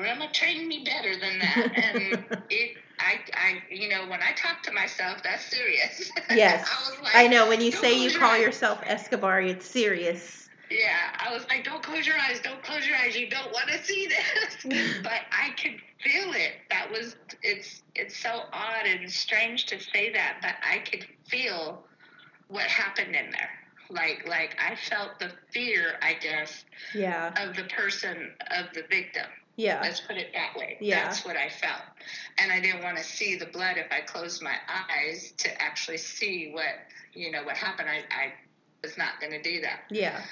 Grandma trained me better than that, and it. I, I, you know, when I talk to myself, that's serious. Yes. I was like, I know when you say you call eyes." yourself Escobar, it's serious. Yeah, I was like, don't close your eyes, don't close your eyes. You don't want to see this. but I could feel it. That was it's it's so odd and strange to say that, but I could feel what happened in there. Like like I felt the fear, I guess, Yeah. of the person of the victim. Yeah. Let's put it that way. Yeah. That's what I felt. And I didn't want to see the blood if I closed my eyes to actually see what you know what happened. I, I was not gonna do that. Yeah.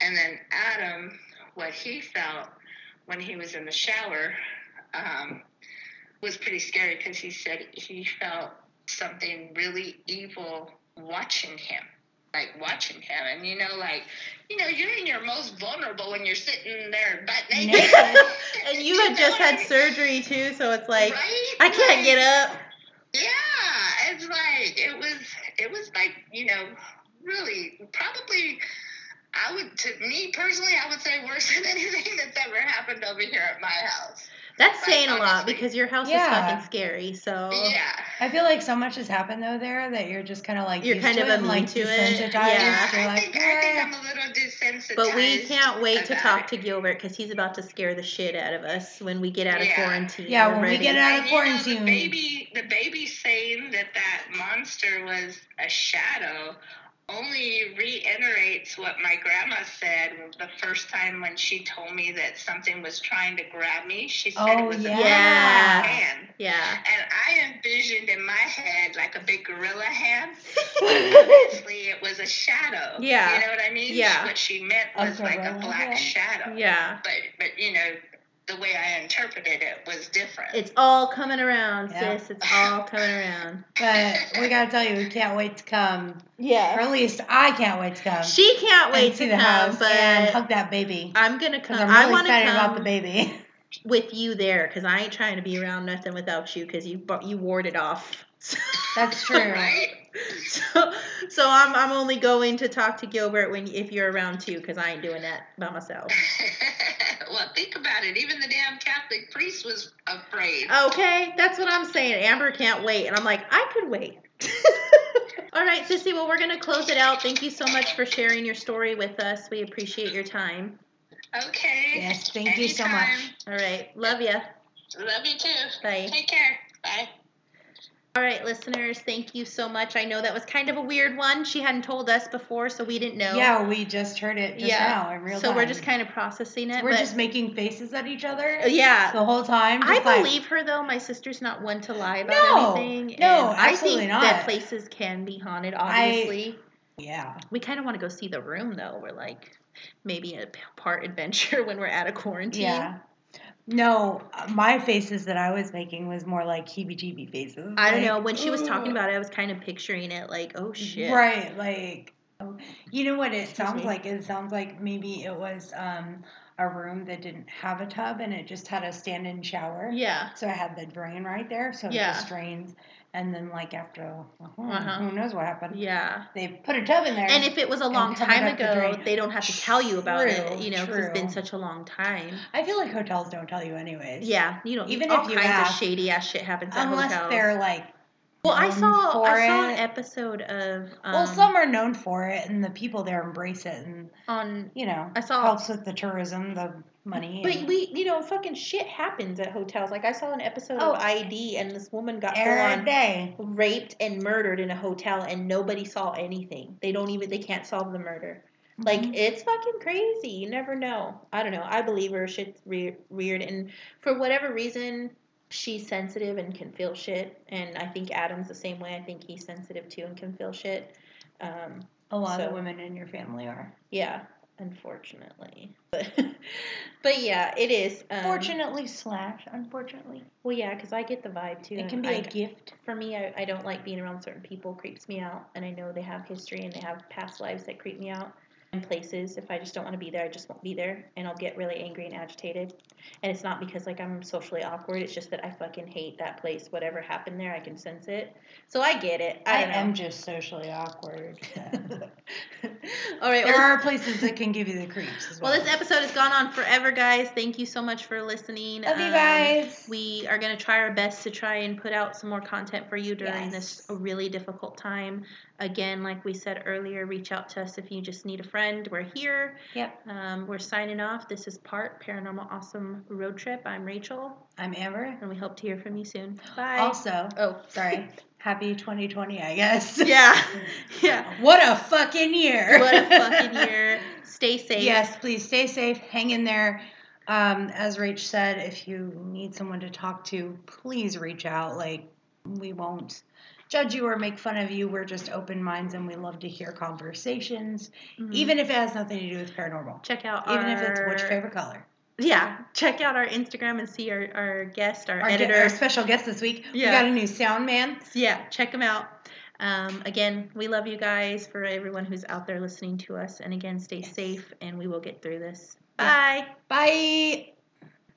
And then Adam, what he felt when he was in the shower um, was pretty scary because he said he felt something really evil watching him. Like watching him, you know, like you know, you're in your most vulnerable when you're sitting there butt naked. Naked. And you had just what I had mean? surgery too, so it's like right? I can't Like, get up. Yeah, it's like it was. It was like you know, really probably. I would, to me personally, I would say worse than anything that's ever happened over here at my house. That's saying a lot because your house is Yeah. fucking scary. So Yeah. I feel like so much has happened though there that you're just kind of like You're used kind to of it immune like to it. desensitized. Yeah. You're I like, think I think. I'm a little desensitized. But we can't wait to talk it. to Gilbert because he's about to scare the shit out of us when we get out of quarantine. Yeah, We're when we get out of And, you know, the baby, the baby saying that that monster was a shadow only reiterates what my grandma said the first time when she told me that something was trying to grab me. She said Oh, it was yeah. a Yeah. hand. Yeah. And I envisioned in my head like a big gorilla hand. Obviously, it was a shadow. Yeah. You know what I mean? Yeah. What she meant A was like a black hand. shadow. yeah. But, but you know, the way I interpreted it was different. It's all coming around, Yeah. sis. It's all coming around. But we gotta tell you, we can't wait to come. Yeah. Or Yeah. at least I can't wait to come. She can't and wait see to the come, house and hug that baby. I'm gonna come. I'm I really want to excited come about the baby. with you there because I ain't trying to be around nothing without you because you bu- you warded off. That's true. right? So, so I'm I'm only going to talk to Gilbert when if you're around too because I ain't doing that by myself. well, think about it. Even the damn Catholic priest was afraid. Okay, that's what I'm saying. Amber can't wait, and I'm like, I could wait. All right, Sissy. Well, we're gonna close it out. Thank you so much for sharing your story with us. We appreciate your time. Okay. Yes, thank you so much. All right, love ya. Love you too. Bye. Take care. Bye. All right, listeners, thank you so much. I know that was kind of a weird one. She hadn't told us before, so we didn't know. Yeah, we just heard it just Yeah. now in real so time. we're just kind of processing it. we're just making faces at each other uh, yeah. the whole time. I like- believe her though. My sister's not one to lie about No, anything. no, and I absolutely think not. that places can be haunted. Obviously, Yeah. we kind of want to go see the room though. We're like maybe a part adventure when we're out of quarantine. Yeah. No, uh, my faces that I was making was more like heebie-jeebie faces. I don't like, know. When she was talking about it, I was kind of picturing it like, oh shit. Right, like you know what it Excuse sounds me. like? It sounds like maybe it was um a room that didn't have a tub and it just had a stand-in shower. Yeah. So it had the drain right there, so it Yeah. just drains. And then like after uh, Uh-huh. who knows what happened? Yeah. They put a tub in there. And if it was a long time up the ago, they don't have to tell you about it, you know, because it's been such a long time. I feel like hotels don't tell you anyways. Yeah, you don't. Even all if you kinds ask. of shady ass shit happens at Unless hotels. they're like. well, I saw I saw an episode of um, well, some are known for it, and the people there embrace it, and on. you know, I saw- helps with the tourism, the money. But we, you know, fucking shit happens at hotels. Like I saw an episode Oh. of ID, and this woman got full day. raped and murdered in a hotel, and nobody saw anything. They don't even. They can't solve the murder. Like Mhm. it's fucking crazy. You never know. I don't know. I believe her. Shit's re- weird, and for whatever reason, she's sensitive and can feel shit. And I think Adam's the same way. I think he's sensitive too and can feel shit. Um, a lot so- of women in your family are. yeah, unfortunately. But, but yeah, it is. Um, Fortunately slash unfortunately, Well, yeah, because I get the vibe too. it can be I a gift. for me, I, I don't like being around certain people. Creeps me out, and I know they have history and they have past lives that creep me out. Places, if I just don't want to be there, I just won't be there, and I'll get really angry and agitated. And it's not because like I'm socially awkward. It's just that I fucking hate that place. Whatever happened there, I can sense it. So I get it. I, I, am just socially awkward. so. All right. there well, are places that can give you the creeps as well. Well, this episode has gone on forever, guys. Thank you so much for listening. Love you Um, guys. We are going to try our best to try and put out some more content for you during this really difficult time. Again, like we said earlier, reach out to us if you just need a friend. We're here. Yep. Um, we're signing off. This is Part Paranormal Awesome Road Trip. I'm Rachel, I'm Amber. and we hope to hear from you soon. Bye. Also, oh, sorry. Happy 2020, I guess. yeah. Yeah. What a fucking year. What a fucking year. Stay safe. Yes, please stay safe. Hang in there. Um, as Rach said, if you need someone to talk to, please reach out. Like, we won't judge you or make fun of you. We're just open minds and we love to hear conversations, Mhm. even if it has nothing to do with paranormal. check out Even our, if it's which favorite color. Yeah, check out our Instagram and see our, our guest, our, Our, editor. our special guest this week, Yeah. we got a new sound man. yeah, check him out. Um, again, we love you guys for everyone who's out there listening to us. And again, stay Yes. safe and we will get through this. Yeah. Bye. Bye.